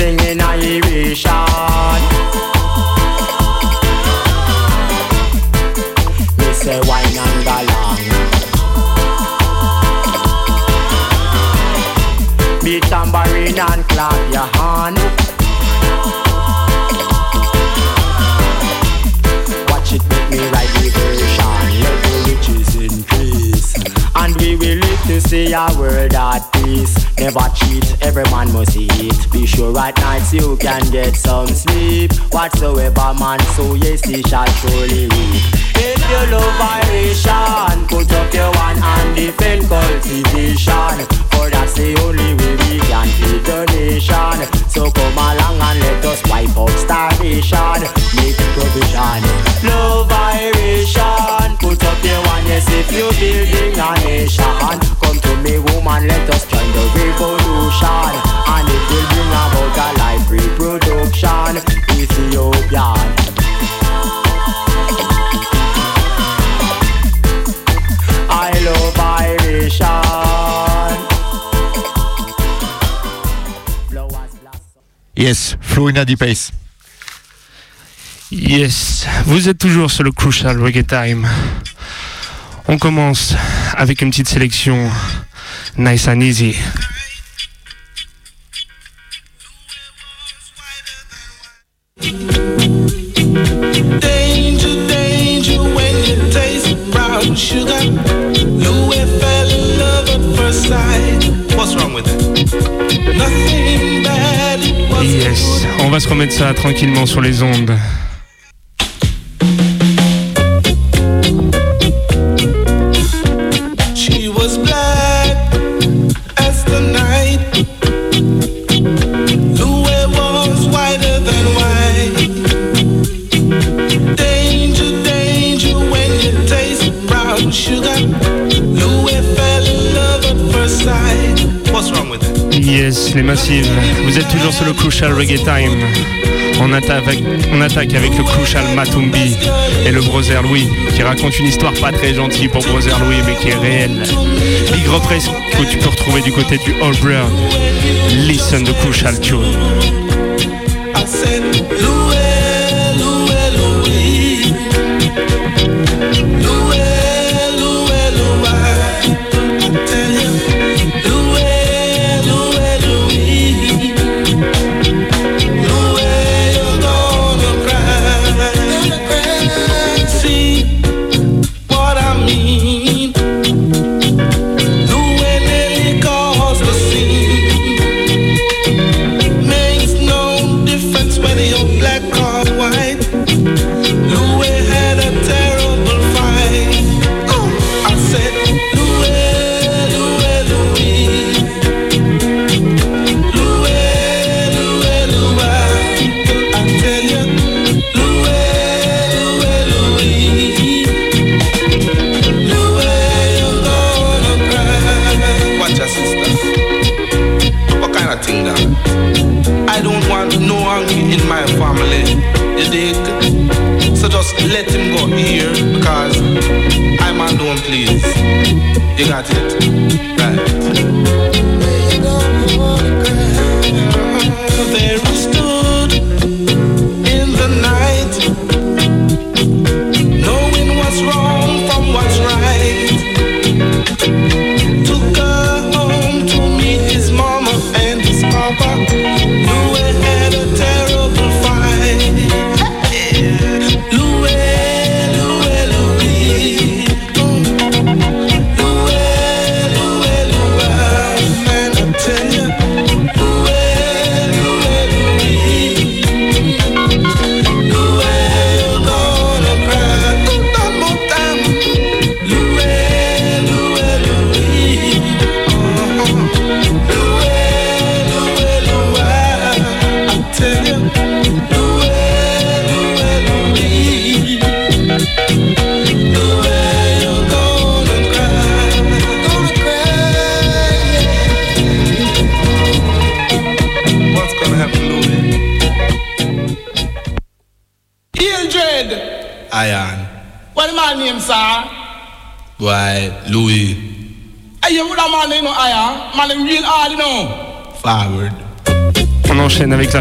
Singing Irishan. Me say wine and galang. Beat tambourine and clap your hand. To see a world at peace. Never cheat, every man must eat. Be sure at nights you can get some sleep. Whatsoever man so yes he shall surely reap. If you love Irishan, put up your one and defend cultivation. For that's the only way we can feed the nation. So come along and let us wipe out starvation. Make provision. Love put yes, if you're building a nation. Come to me, woman, let us join the revolution. And it will bring about a life reproduction. Ethiopian. I love Irishan. Flowers blossom. Yes, Flo in a deep pace. Yes, vous êtes toujours sur le Crucial Reggae Time. On commence avec une petite sélection nice and easy. Yes, on va se remettre ça tranquillement sur les ondes. Yes, les massives. Vous êtes toujours sur le Crucial Reggae Time. On attaque avec, on attaque avec le Crucial Matumbi et le Brother Louis qui raconte une histoire pas très gentille pour Brother Louis mais qui est réelle. Big represse que tu peux retrouver du côté du All Brown. Listen the Crucial Tune.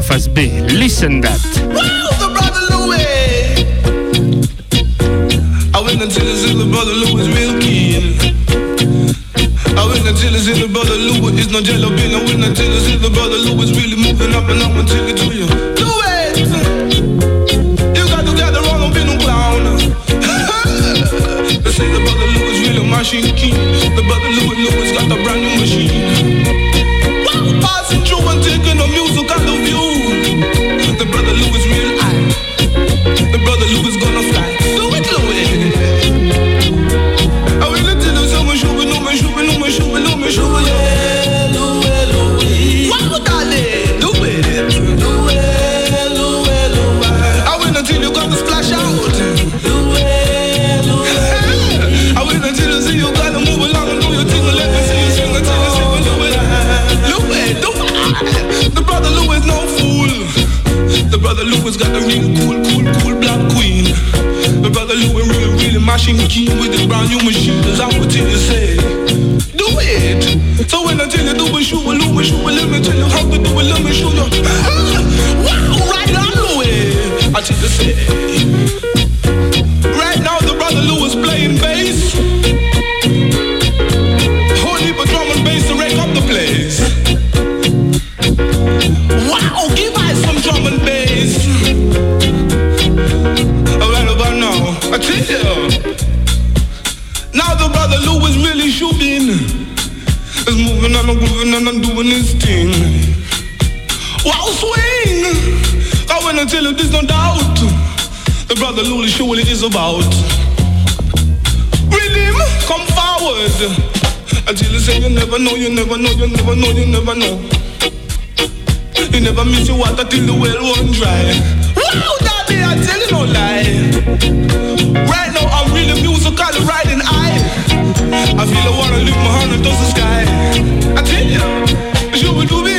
sa face B. Listen that. Wow, the brother Louis. I went the brother Louis real. I went the brother Louis. No jello bean. I went gonna tell you there's no doubt. The brother Lulu show what it is about. Redeem, come forward. Until you say you never know, you never know, you never know, you never know. You never miss your water till the well run dry. Wow, daddy, I tell you no lie. Right now I'm really musical, riding high. I feel I wanna lift my hand up to the sky. I tell you, you will do me.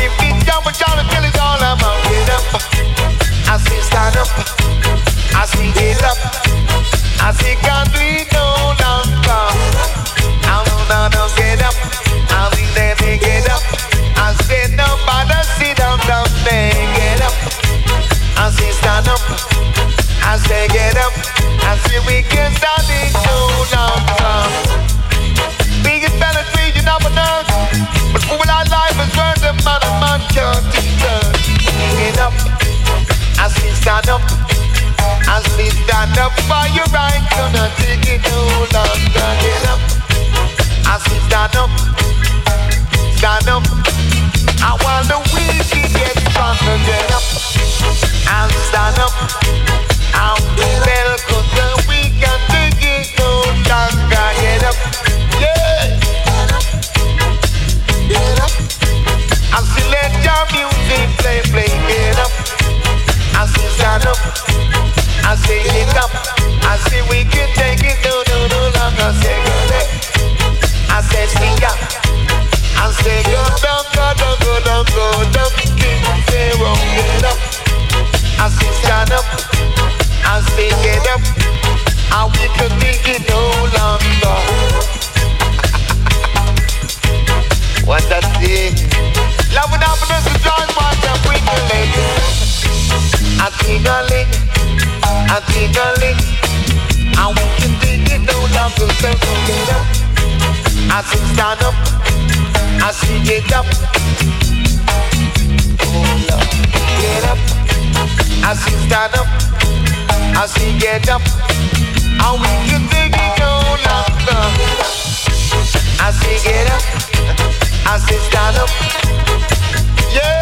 Keep me down with all until it's Stand up. I say get up. Oh Lord, get up. I say stand up. I say get up. And we can take it no longer. I say get up. I say stand up. Yeah.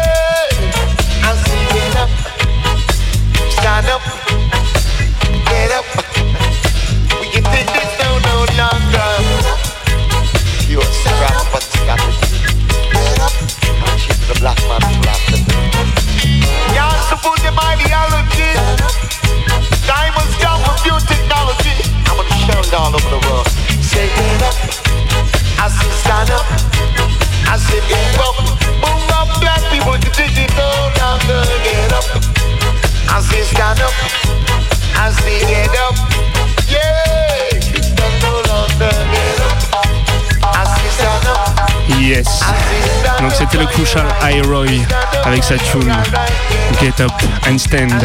Avec sa tune Get Up and Stand.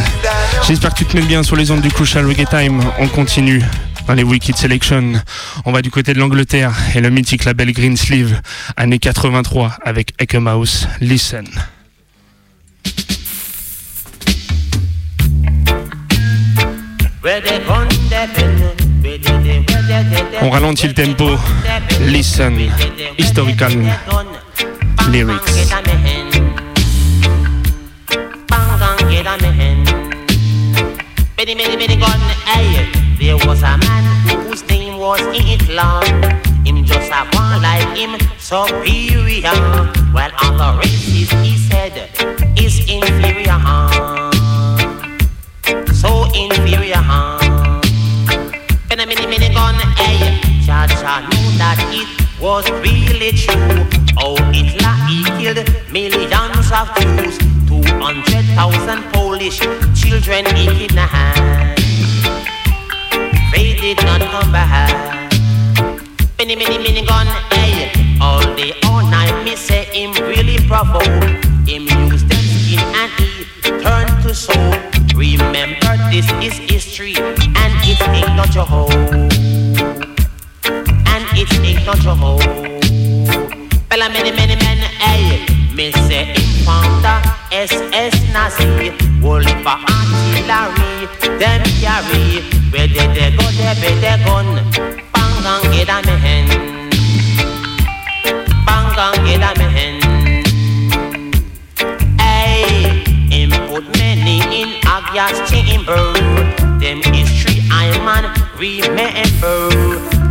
J'espère que tu te mets bien sur les ondes du Crucial Reggae Time. On continue dans les Wicked Selection. On va du côté de l'Angleterre et le mythique label Green Sleeve, année 83 avec. Listen. They they they On ralentit le tempo. Listen. Historical lyrics. Many many many gun hey. There was a man whose name was Hitler. Him just a one like him superior. While other races he said is inferior. So inferior. Many many many gun hey. Cha knew that it was really true. Oh, Hitler he killed millions of Jews. Two hundred thousand Polish children he kidnapped. They did not come back. Many many many gun hey. All day all night me say him really provoke. Him use them skin and he turn to soul. Remember this is history and it ain't not your home not your home. Well, many, many men, hey, me say SS Nazi, artillery, them carry, where they, go, they be they gun, bang get a and get a many in chamber, them history I man remember.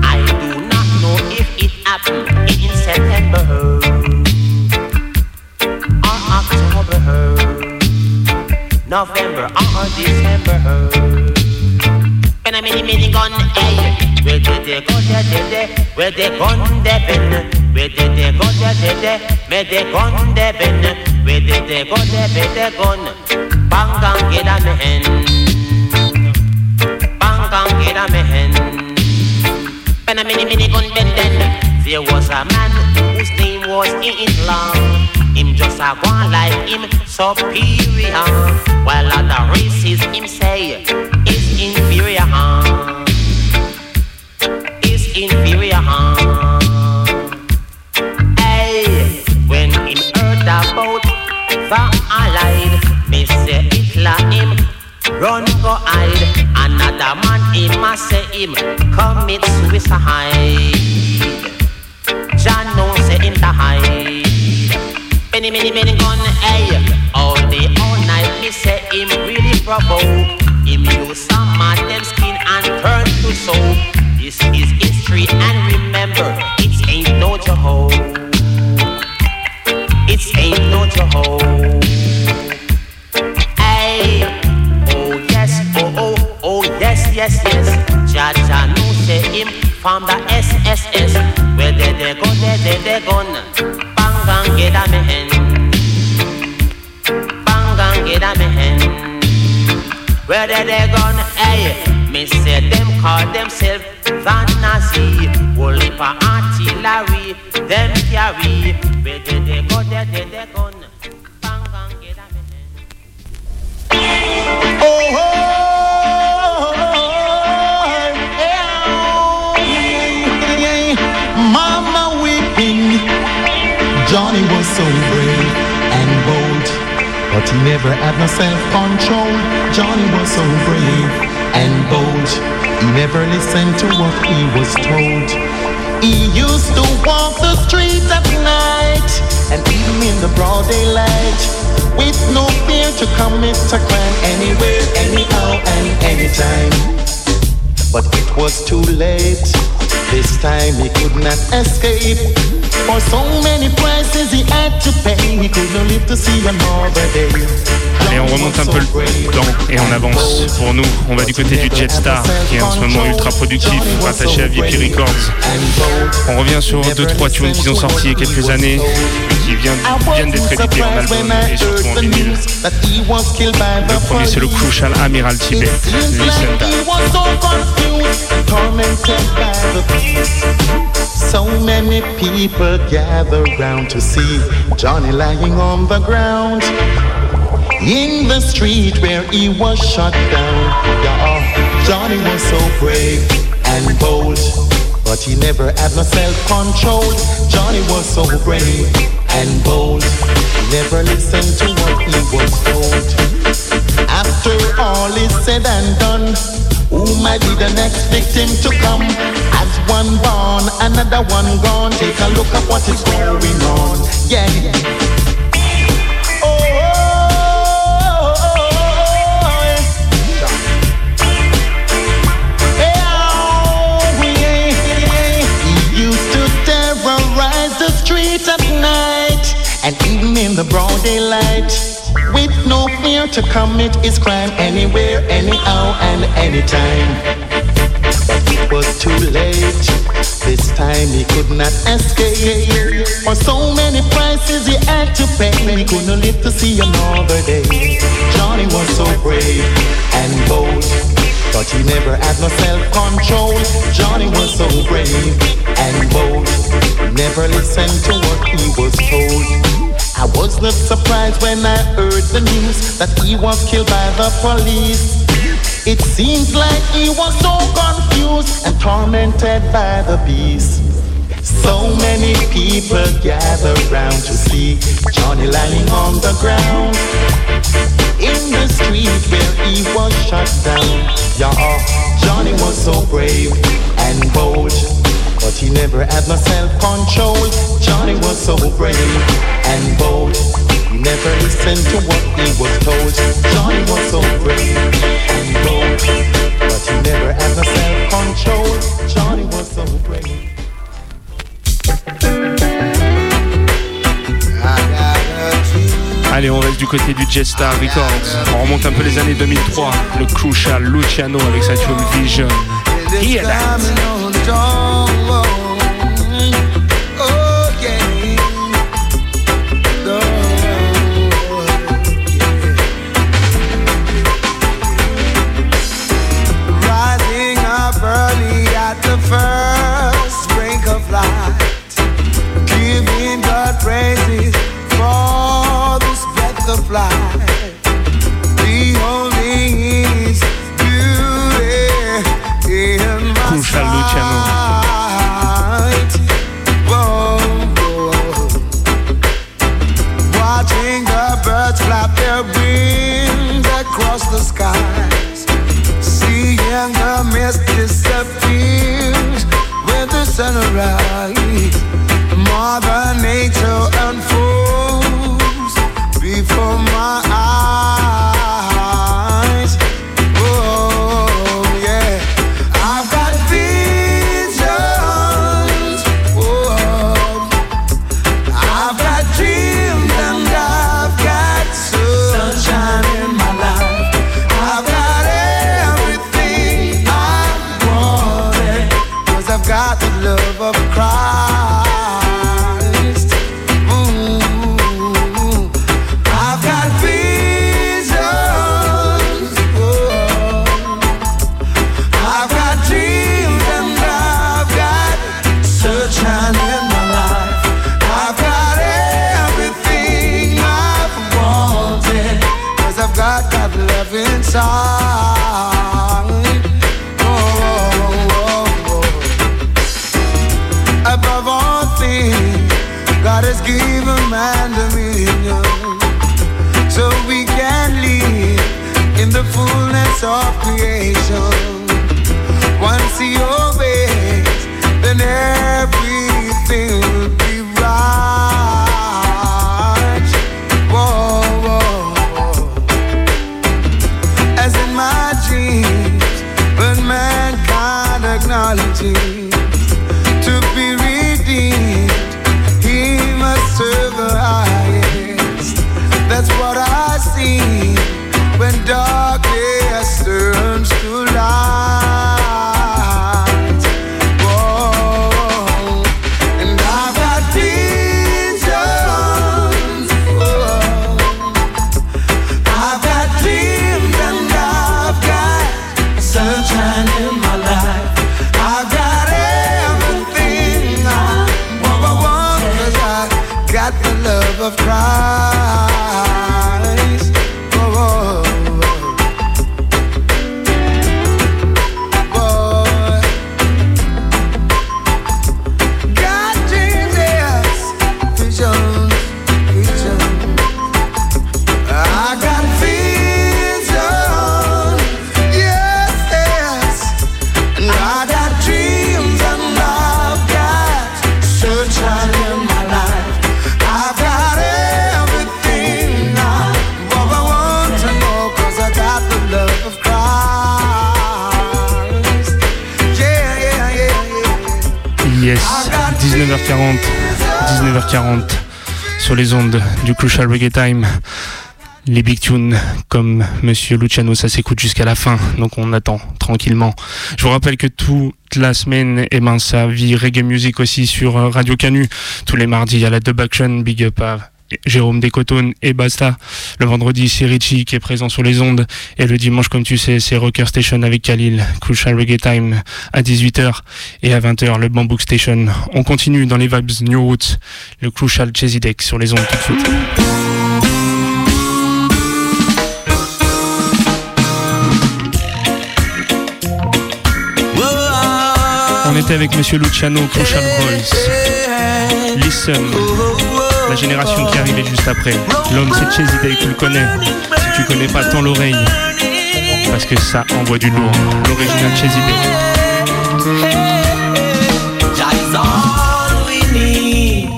It in September. Or October, November or December. When in the mini gun, hey, eh. where did they go, there, there, where they gun, they been, where did they go, there, there, where they gun, they been, where did they go, there, where they gun, bang and get a man, bang get a. When a mini mini gun bend then There was a man whose name was Hitler Him just a one like him superior. While other races him say is inferior. Is inferior. Hey, when him heard about the Allied say Hitler him run go hide. Another man him a say him commit suicide him to hide Many many many gun hey. All day all night me say him really provoke. Him use some of them skin and turn to soap. This is history and remember it ain't no Jehovah. It ain't no Jehovah. Hey Oh yes, oh oh, oh yes, yes, yes. Jah know say him from the SSS. They said them call themselves Van Nazi. Whole heap artillery, them carry. Where did they go? There did they go? oh oh oh oh oh Oh, oh. Mama weeping, Johnny was so brave and bold, but he never had no self-control. Johnny was so brave and bold, he never listened to what he was told. He used to walk the streets at night and even in the broad daylight with no fear to commit a crime anywhere, anyhow, and anytime. But it was too late. This time he could not escape. For so many prices he had to pay, he couldn't live to see another day. Allez, on remonte un peu le temps et on avance. Pour nous, on va du côté du Jetstar, qui est en ce moment ultra productif, rattaché à VP Records. On revient sur 2-3 tunes qui ont sorti il y a quelques années, et qui viennent, viennent d'être édités en album et surtout en vinyle. Le premier, c'est le Crucial Amiral Tibet. Listen that. So many people gather round to see Johnny lying on the ground in the street where he was shot down. Yeah, Johnny was so brave and bold, but he never had no self-control. Johnny was so brave and bold, he never listened to what he was told. After all is said and done, who might be the next victim to come? As one born, another one gone. Take a look at what is going on. Yeah. At night and even in the broad daylight with no fear to commit his crime anywhere, anyhow, and anytime. But it was too late. This time he could not escape. For so many prices he had to pay, he couldn't live to see another day. Johnny was so brave and bold. But he never had no self-control. Johnny was so brave and bold. Never listened to what he was told. I was not surprised when I heard the news that he was killed by the police. It seems like he was so confused and tormented by the beast. So many people gather round to see Johnny lying on the ground in the street where he was shot down. Yeah, Johnny was so brave and bold, but he never had no self-control. Johnny was so brave and bold, he never listened to what he was told. Johnny was so brave and bold, but he never had no self-control. Johnny was so brave. Allez, on reste du côté du Jetstar Records. On remonte un peu les années 2003. Le Crucial Luciano avec sa tune Vision. Hear that. Of. Beholding His beauty in my sight. Whoa, whoa. Watching the birds flap their wings across the skies. Seeing the mist disappears with the sunrise. 19h40 sur les ondes du Crucial Reggae Time. Les big tunes comme Monsieur Luciano, ça s'écoute jusqu'à la fin, donc on attend tranquillement. Je vous rappelle que toute la semaine, eh ben, ça vit reggae music aussi sur euh, Radio Canu. Tous les mardis, il y a la Dub Action, big up à Jérôme Descotones et Basta. Le vendredi, c'est Richie qui est présent sur les ondes. Et le dimanche, comme tu sais, c'est Rocker Station avec Khalil, Crucial Reggae Time à 18h et à 20h, le Bambook Station. On continue dans les vibes New Roots, le Crucial Chesy Deck sur les ondes tout de suite. On était avec Monsieur Luciano, Crucial Boys. Listen, la génération qui arrivait juste après. L'homme c'est Chesy Day, tu le connais. Si tu connais pas, tends l'oreille. Parce que ça envoie du lourd. L'original Chesy Day. Jah is all we need.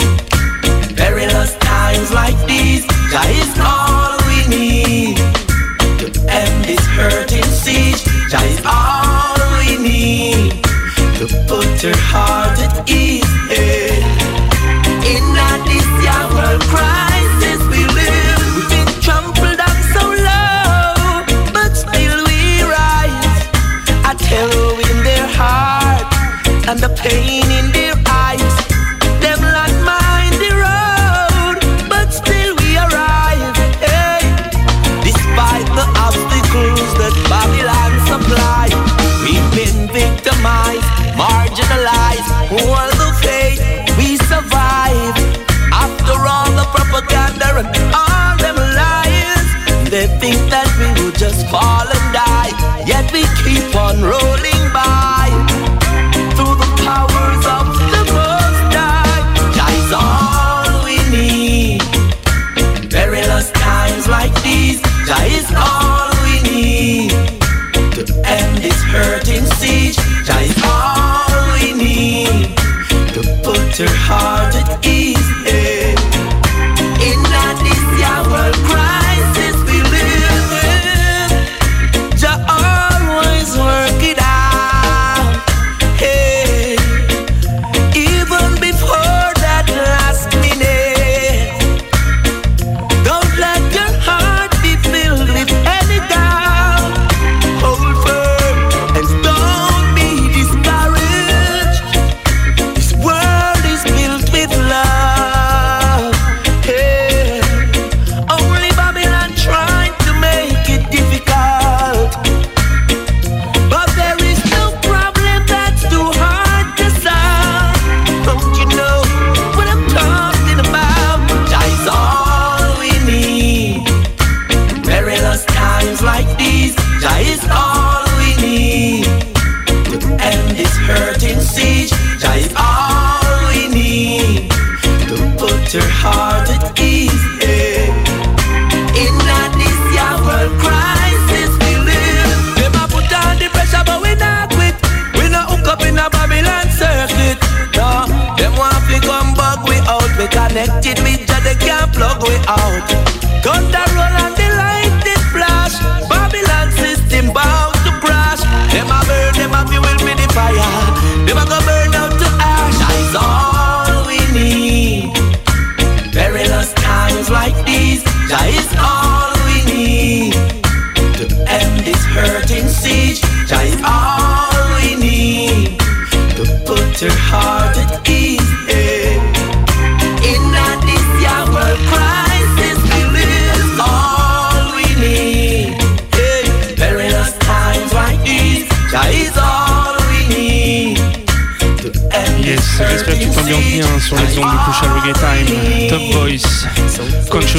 Perilous times like these, Jah is all we need. To end this hurting siege, Jah is all we need. To put your heart and the pain in their eyes. Them land mind the road, but still we arrive. Hey. Despite the obstacles that Babylon supply, we've been victimized, marginalized. All the faith we survive. After all the propaganda and all them lies, they think that we will just fall tender hearted connected with Jah, they can't plug we out. Roll the lightning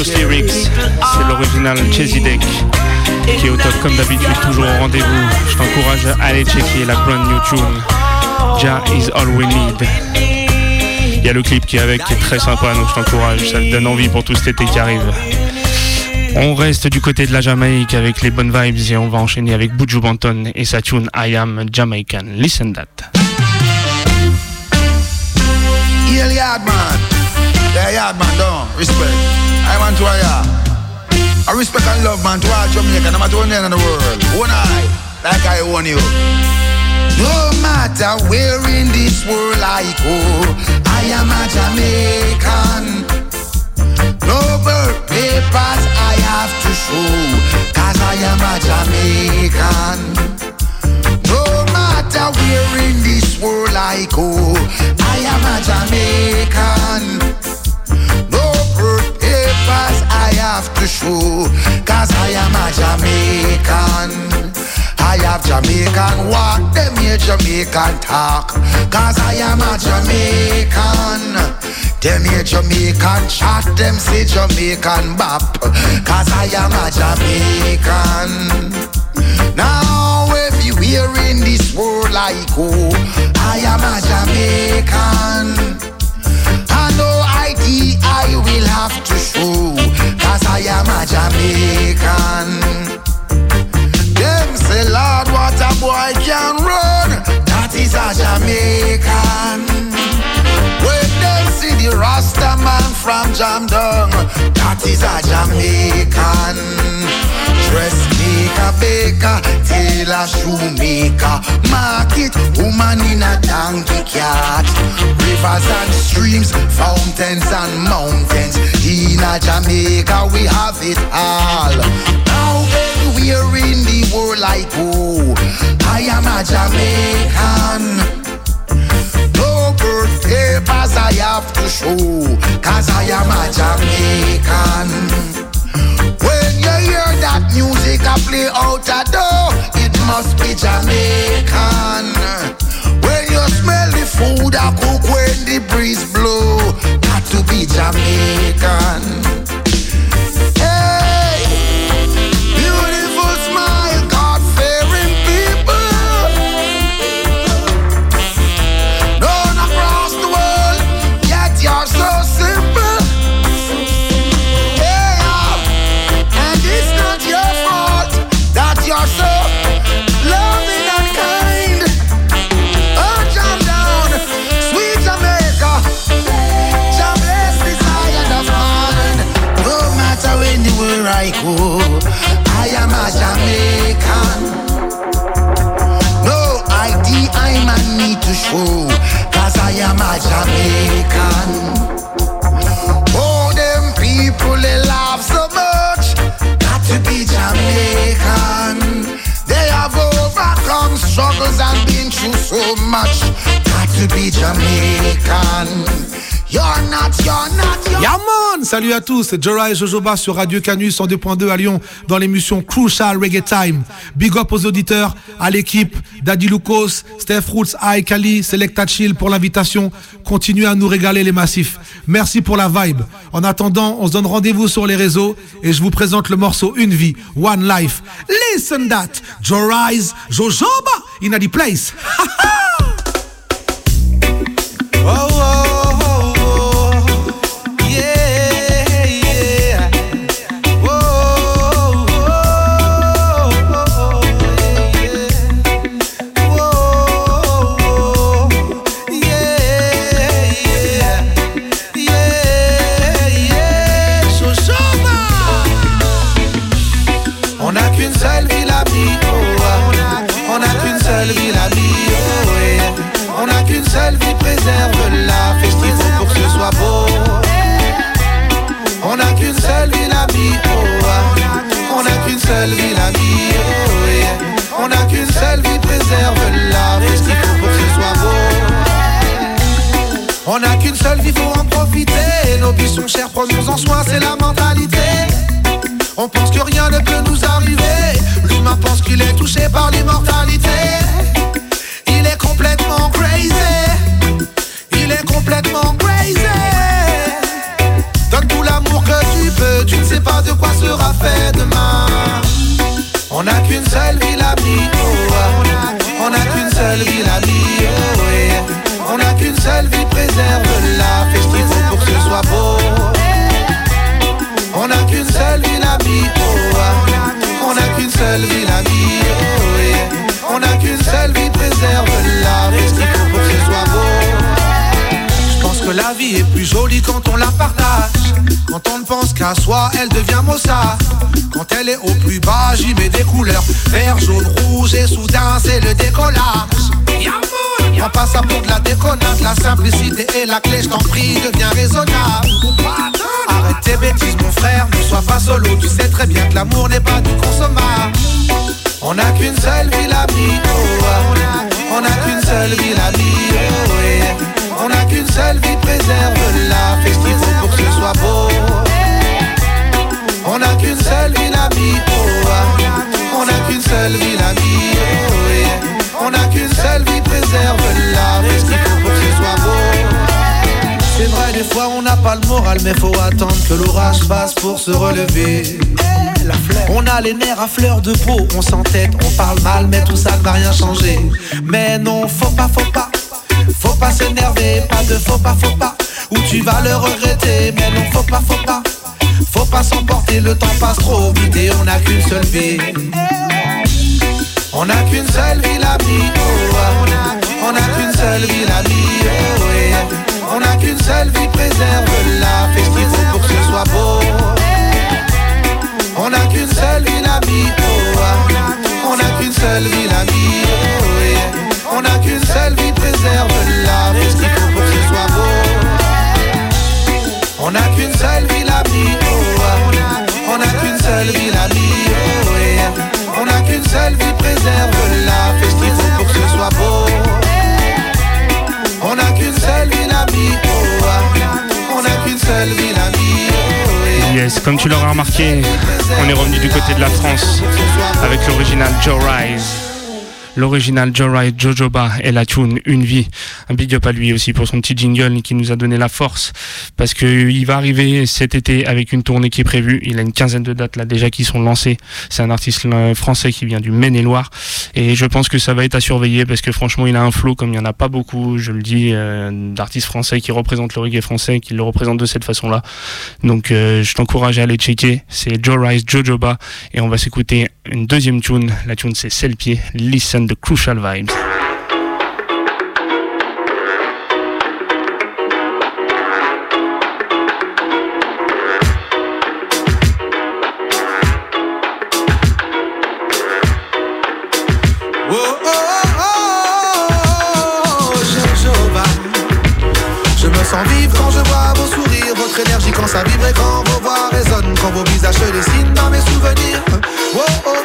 C'est l'original Chesy Deck qui est au top comme d'habitude, toujours au rendez-vous. Je t'encourage à aller checker la brand new tune. Jah is all we need. Il y a le clip qui est avec qui est très sympa, donc je t'encourage, ça te donne envie pour tout cet été qui arrive. On reste du côté de la Jamaïque avec les bonnes vibes et on va enchaîner avec Buju Banton et sa tune I Am Jamaican. Listen that. Yeah, yard man, don't respect. I want to hear. I respect and love man to all Jamaica, no matter where in the world. One eye, like I own you. No matter where in this world I go, I am a Jamaican. No birth papers I have to show, cause I am a Jamaican. No matter where in this world I go, I am a Jamaican. Papers I have to show, cause I am a Jamaican. I have Jamaican walk, them here Jamaican talk, cause I am a Jamaican. Them here Jamaican chat, them say Jamaican bop, cause I am a Jamaican. Now everywhere in this world I go, oh, I am a Jamaican. I will have to show, cause I am a Jamaican. Them say, Lord, what a boy can run, that is a Jamaican. See the Rasta man from Jamdong, that is a Jamaican. Dressmaker, baker, tailor, shoemaker, market, woman in a donkey cart. Rivers and streams, fountains and mountains. In a Jamaica, we have it all. Now anywhere in the world I go, I am a Jamaican. Papers I have to show, cause I am a Jamaican. When you hear that music I play out a door, it must be Jamaican. When you smell the food I cook when the breeze blow, got to be Jamaican. Need cause I am a Jamaican. Oh, them people they laugh so much, got to be Jamaican. They have overcome struggles and been through so much, got to be Jamaican. You're not, you're not, Salut à tous, c'est Jora Jojoba sur Radio Canus en 2.2 à Lyon dans l'émission Crucial Reggae Time. Big up aux auditeurs, à l'équipe, Daddy Lucas, Steph Roots, Aïe Kali, Selecta Chill pour l'invitation. Continuez à nous régaler les massifs. Merci pour la vibe. En attendant, on se donne rendez-vous sur les réseaux et je vous présente le morceau Une vie, One Life. Listen that, Jorise, Jojoba in the place. Oh, sont chères, prenons-en soin, c'est la mentalité. On pense que rien ne peut nous arriver. L'humain pense qu'il est touché par l'immortalité. Il est complètement crazy. Il est complètement crazy. Donne tout l'amour que tu peux. Tu ne sais pas de quoi sera fait demain. On n'a qu'une seule vie la quand on la partage. Quand on ne pense qu'à soi, elle devient maussade Quand elle est au plus bas, j'y mets des couleurs. Vert, jaune, rouge et soudain c'est le décollage. Prends pas ça pour de la déconnade. La simplicité est la clé, je t'en prie, deviens raisonnable. Arrête tes bêtises mon frère, ne sois pas solo. Tu sais très bien que l'amour n'est pas du consommable On n'a qu'une seule vie la vie, oh. On n'a qu'une seule vie la vie, oh. On n'a qu'une seule vie, préserve-la Fais ce qu'il faut pour que ce soit beau On n'a qu'une seule vie la vie, oh, ah. On n'a qu'une seule vie la vie, oh. On n'a qu'une seule vie, préserve-la Fais ce qu'il faut pour que ce soit beau C'est vrai, des fois on n'a pas le moral Mais faut attendre que l'orage passe pour se relever on a les nerfs à fleur de peau, on s'entête, on parle mal, mais tout ça ne va rien changer. Mais non, faut pas, faut pas, faut pas s'énerver, pas de faut pas, faut pas, ou tu vas le regretter. Mais non, faut pas, faut pas, faut pas s'emporter, le temps passe trop vite et on n'a qu'une seule vie. On n'a qu'une seule vie la vie, oh, on n'a qu'une seule vie la vie, oh, on n'a qu'une seule vie, préserve-la, fais ce qu'il faut pour que ce soit beau. On n'a qu'une seule vie la vie, oh, on n'a qu'une seule vie la vie, oh, on n'a qu'une seule vie, préserve-la, seule vie, préserve-la, fais ce pour que ce soit beau. On n'a qu'une seule vie la vie, oh, on n'a qu'une seule vie la vie, oh. Yes, comme tu l'auras remarqué, on est revenu du côté de la France avec l'original Joe Rise. L'original Joe Rise, Jojoba et la tune Une vie. Un big up à lui aussi pour son petit jingle qui nous a donné la force parce qu'il va arriver cet été avec une tournée qui est prévue. Il a une quinzaine de dates là déjà qui sont lancées. C'est un artiste euh, français qui vient du Maine-et-Loire et je pense que ça va être à surveiller parce que franchement il a un flow comme il n'y en a pas beaucoup, je le dis, euh, d'artistes français qui représentent le reggae français, qui le représentent de cette façon-là. Donc euh, je t'encourage à aller checker. C'est Joe Rise, Jojoba et on va s'écouter une deuxième tune. La tune c'est pied. Listen the Crucial Vibes. Oh, oh, oh, quand ça vibre et quand vos voix résonnent, quand vos visages se dessinent dans mes souvenirs. Oh, oh,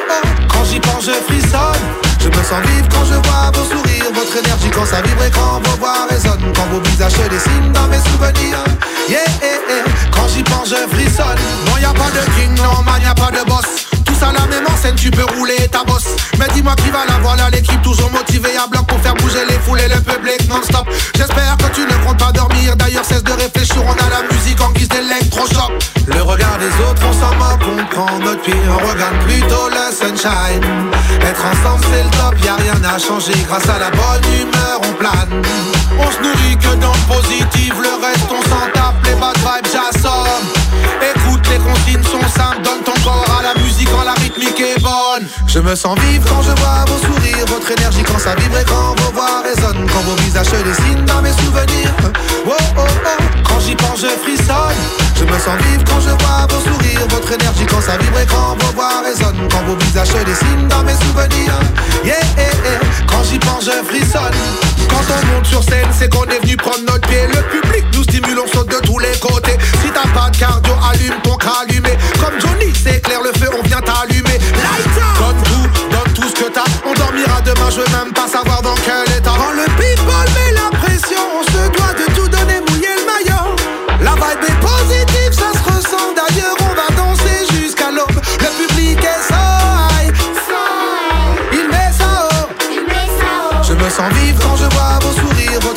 quand j'y pense, je frissonne. Me sens vivre quand je vois vos sourires, votre énergie quand ça vibre et quand vos voix résonnent, quand vos visages se dessinent dans mes souvenirs. Yeah, yeah, yeah. Quand j'y pense, je frissonne. Non, y a pas de king, non, man, y a pas de boss. À la même enseigne, tu peux rouler ta bosse. Mais dis-moi qui va la voilà, l'équipe toujours motivée à bloc pour faire bouger les foules et le public non-stop. J'espère que tu ne comptes pas dormir. D'ailleurs, cesse de réfléchir, on a la musique en guise d'électrochoc. Le regard des autres, on s'en moque, on prend notre pied, on regarde plutôt le sunshine. Être ensemble, c'est le top, y a rien à changer. Grâce à la bonne humeur, on plane. On se nourrit que dans le positif, le reste, on s'en tape, les bad vibes, j'assomme. Consignes sont simples, donne ton corps à la musique quand la rythmique est bonne. Je me sens vivre quand je vois vos sourires, votre énergie quand ça vibre et quand vos voix résonnent, quand vos visages se dessinent dans mes souvenirs. Oh oh oh, quand j'y pense je frissonne. Je Je me sens vivre quand je vois vos sourires, votre énergie quand ça vibre et quand vos voix résonnent, quand vos visages se dessinent dans mes souvenirs. Yeah, yeah, yeah. quand j'y pense, je frissonne. Quand on monte sur scène, c'est qu'on est venu prendre notre pied. Le public nous stimule, on saute de tous les côtés. T'as pas de cardio, allume ton allumé. Comme Johnny, c'est clair, le feu, on vient t'allumer. Light up Donne tout, donne tout ce que t'as. On dormira demain, je veux même pas savoir dans quel état. Quand le people met la pression, on se doit de tout donner, mouiller le maillot. La vibe est positive, ça se ressent. D'ailleurs, on va danser jusqu'à l'aube. Le public est high. Il met ça haut. Je me sens vivre quand je vois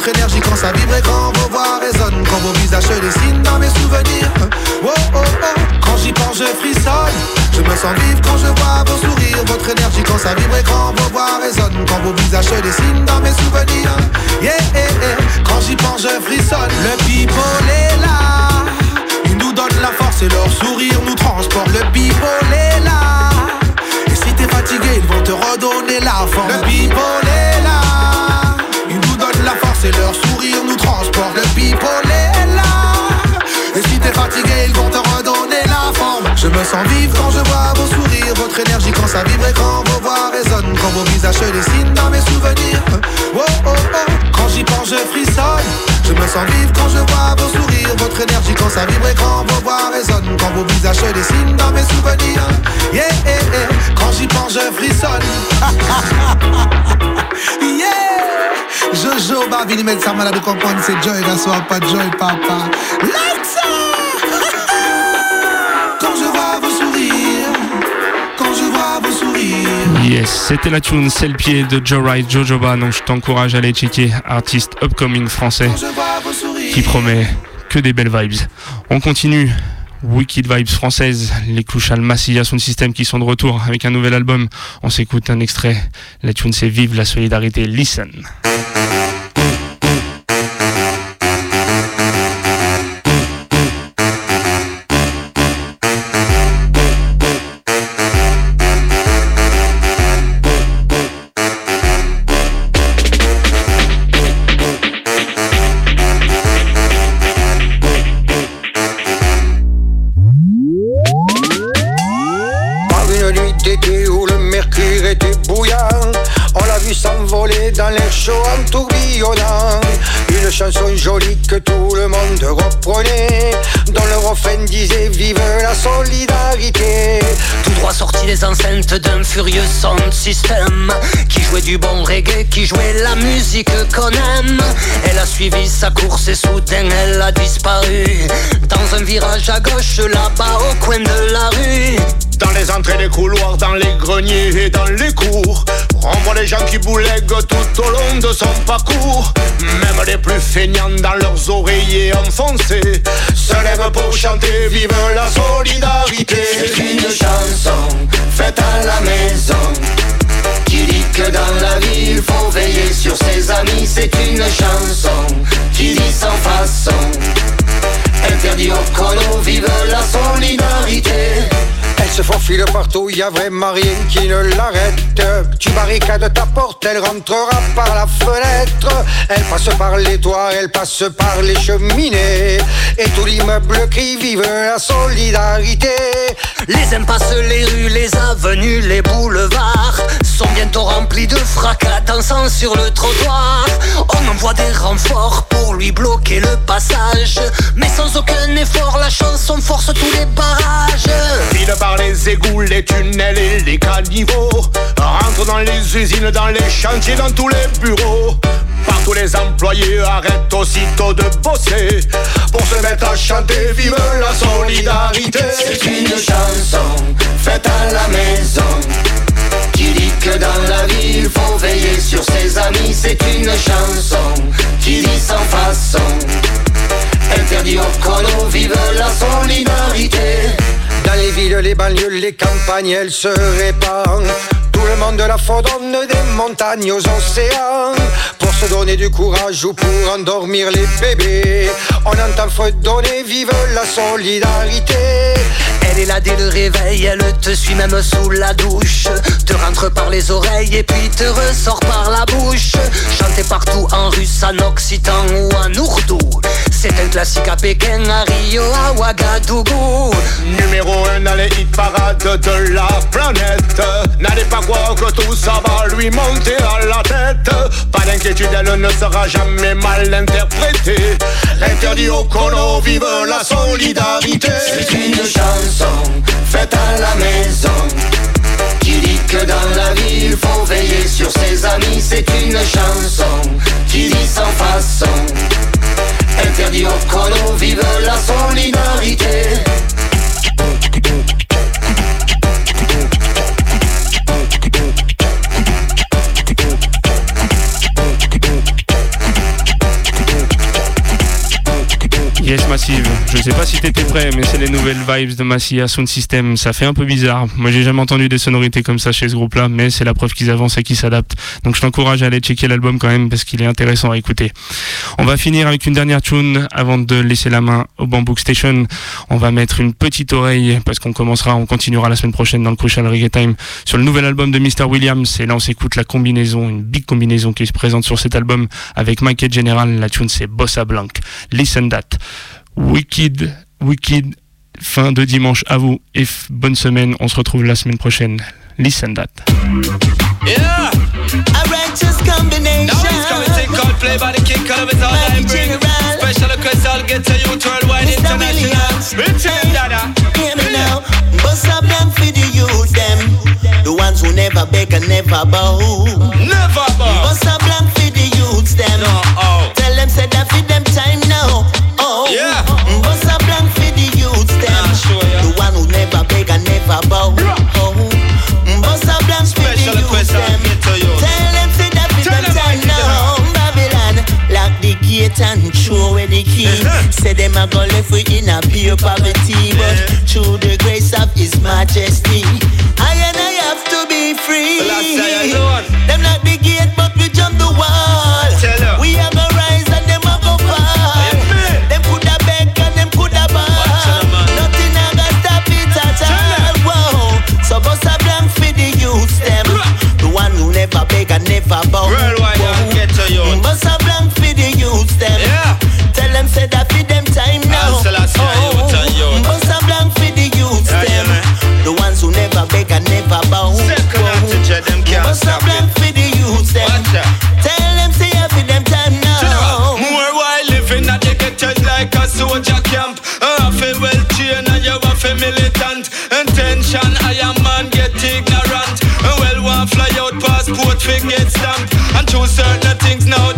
votre énergie quand ça vibre et quand vos voix résonnent, quand vos visages se dessinent dans mes souvenirs. Oh oh oh, quand j'y pense, je frissonne. Je me sens vivre quand je vois vos sourires, votre énergie quand ça vibre et quand vos voix résonnent, quand vos visages se dessinent dans mes souvenirs. Yeah, yeah, yeah. quand j'y pense, je frissonne. Le people est là, ils nous donnent la force et leur sourire nous transporte. Le people est là. Et si t'es fatigué, ils vont te redonner la force. Le people est là. Et leur sourire nous transporte. Le people est là. Et si t'es fatigué, ils vont te redonner la forme. Je me sens vivre quand je vois vos sourires, votre énergie quand ça vibre et quand vos voix résonnent, quand vos visages se dessinent dans mes souvenirs. Oh oh oh, quand j'y pense, je frissonne. Je me sens vivre quand je vois vos sourires, votre énergie quand ça vibre et quand vos voix résonnent, quand vos visages se dessinent dans mes souvenirs. Yeah, yeah, yeah. quand j'y pense, je frissonne. yeah, Jojo, Babi, mettre ça malade de comprendre, c'est Joy, la soir, pas de Joy, papa. Lights Quand Yes, c'était la tune C'est le pied de Joe Wright, Jojoba, donc je t'encourage à aller checker, artiste upcoming français qui promet que des belles vibes. On continue, Wicked Vibes françaises, les Clouchal Massilia Sound System qui sont de retour avec un nouvel album. On s'écoute un extrait, la tune c'est Vive la solidarité, listen. Gauche là-bas au coin de la rue. Dans les entrées des couloirs, dans les greniers et dans les cours. On voit les gens qui boulèguent tout au long de son parcours. Même les plus feignants dans leurs oreillers enfoncés Se lèvent pour chanter Vive la solidarité. C'est une chanson faite à la maison Qui dit que dans la vie il faut veiller sur ses amis. C'est une chanson qui dit sans façon Interdit au chrono, vive la solidarité se faufile partout, y a vraiment rien qui ne l'arrête. Tu barricades ta porte, elle rentrera par la fenêtre. Elle passe par les toits, elle passe par les cheminées. Et tout l'immeuble crie vive la solidarité. Les impasses, les rues, les avenues, les boulevards sont bientôt remplis de fracas dansant sur le trottoir. On envoie des renforts pour lui bloquer le passage. Mais sans aucun effort, la chanson force tous les barrages. Les égouts, les tunnels et les caniveaux. Rentre dans les usines, dans les chantiers, dans tous les bureaux. Partout les employés arrêtent aussitôt de bosser Pour se mettre à chanter. Vive la solidarité. C'est une chanson faite à la maison Qui dit que dans la vie il faut veiller sur ses amis. C'est une chanson qui dit sans façon. Interdit au chrono, vive la solidarité Dans les villes, les banlieues, les campagnes, elle se répand. Tout le monde la fredonne des montagnes aux océans. Pour se donner du courage ou pour endormir les bébés. On entend fredonner, vive la solidarité. Elle est là dès le réveil, elle te suit même sous la douche Te rend entre par les oreilles et puis te ressort par la bouche. Chanté partout en russe, en occitan ou en ourdou. C'est un classique à Pékin, à Rio, à Ouagadougou. Numéro 1 dans les hit parades de la planète N'allez pas croire que tout ça va lui monter à la tête Pas d'inquiétude, elle ne sera jamais mal interprétée Interdit au colo, vive la solidarité C'est une chanson faite à la maison qui dit que dans la vie il faut veiller sur ses amis. C'est une chanson qui dit sans façon. Interdit au chrono, vive la solidarité. Yes Massive, je sais pas si t'étais prêt, mais c'est les nouvelles vibes de Massia Sound System. Ça fait un peu bizarre. Moi j'ai jamais entendu des sonorités comme ça chez ce groupe-là, mais c'est la preuve qu'ils avancent et qu'ils s'adaptent. Donc je t'encourage à aller checker l'album quand même parce qu'il est intéressant à écouter. On va finir avec une dernière tune avant de laisser la main au Bamboo Station. On va mettre une petite oreille parce qu'on commencera, on continuera la semaine prochaine dans le Crucial Reggae Time sur le nouvel album de Mr. Williams. Et là on s'écoute la combinaison, une big combinaison qui se présente sur cet album avec Mike et General. La tune c'est Bossa Blanc. Listen that. Wicked, Wicked, fin de dimanche à vous et bonne semaine. On se retrouve la semaine prochaine. Listen that. Yeah. A righteous combination. Now it's coming to called play by the king, color is all I bring. Special request, I'll get to you worldwide international. Return, dada. Hear me now. Bust up them for the youth, them. The ones who never beg and never bow. Never bow. Bust up blank for the youths, them. oh. Tell them say that for them time now. Oh. Yeah. Gate and throw away the key. Say them a go left we in a pure poverty, but through the grace of His Majesty, I and I have to be free. Them lock the gate, but we jump the wall. We a go rise and them a go fall. Them coulda beg and them coulda ball. Nothing a go stop it at all. Whoa. So bust a blank for the youths them. The one who never beg and never bow. Worldwide, I'll get to you. Bust a the youths them. Yeah. Tell them say that for them time now. Youth youth. Bust a blank for the youth Yeah, yeah, them. man. The ones who never beg and never bow. Second attitude, them can't Bust a blank for the youths them. Tell them say yeah for them time now. More while living at the ghetto like a soldier camp. I feel well trained and you are feel militant. Intention, I am man get ignorant. Well, one fly out passport fi get stamped. And through certain things now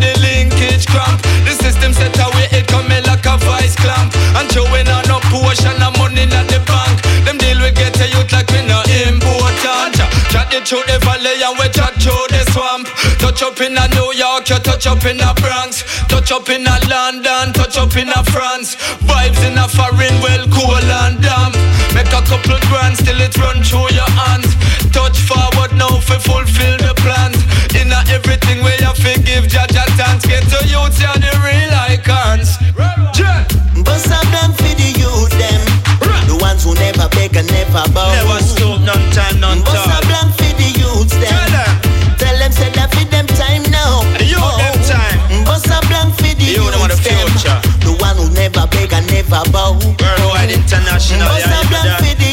portion of money in the bank. Them deal with get a youth like we no important. Chat the through the valley and we chat through the swamp. Touch up in a New York, you touch up in a Bronx. Touch up in a London, touch up in a France. Vibes in a foreign, well cool and damp. Make a couple grand, still it run through your hands. Touch forward now for fulfill the plans. In a everything where you forgive, judge a thanks. Get to youth, you're the real icons. Yeah. Bust a never bow. Never stoop, none time, none Bust a blank for the youths them. Tell them. Tell them say that for them time now. The youth oh, oh. them time. Bust a blank for the the youths them. future. The one who never beg and never bow. Worldwide, international, Bust yeah, a blank for the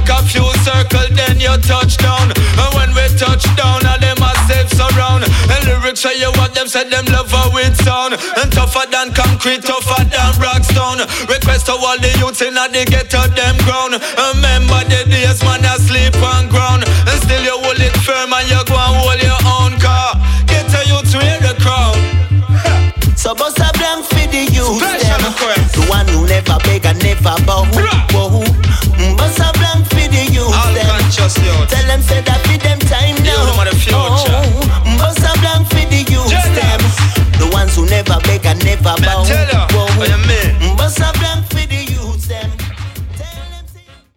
make a few circle then you touch down. And when we touch down all them a safe surround. And lyrics say you what them said them love a with sound. And tougher than concrete, tougher than rock stone. Request to all the youths in the ghetto them ground Remember the days man asleep on ground. And still you hold it firm and you go and hold your own car Get a youth wear the crown So bust a blank for the youth. The one who never beg and never bow. Whoa. Tell them say that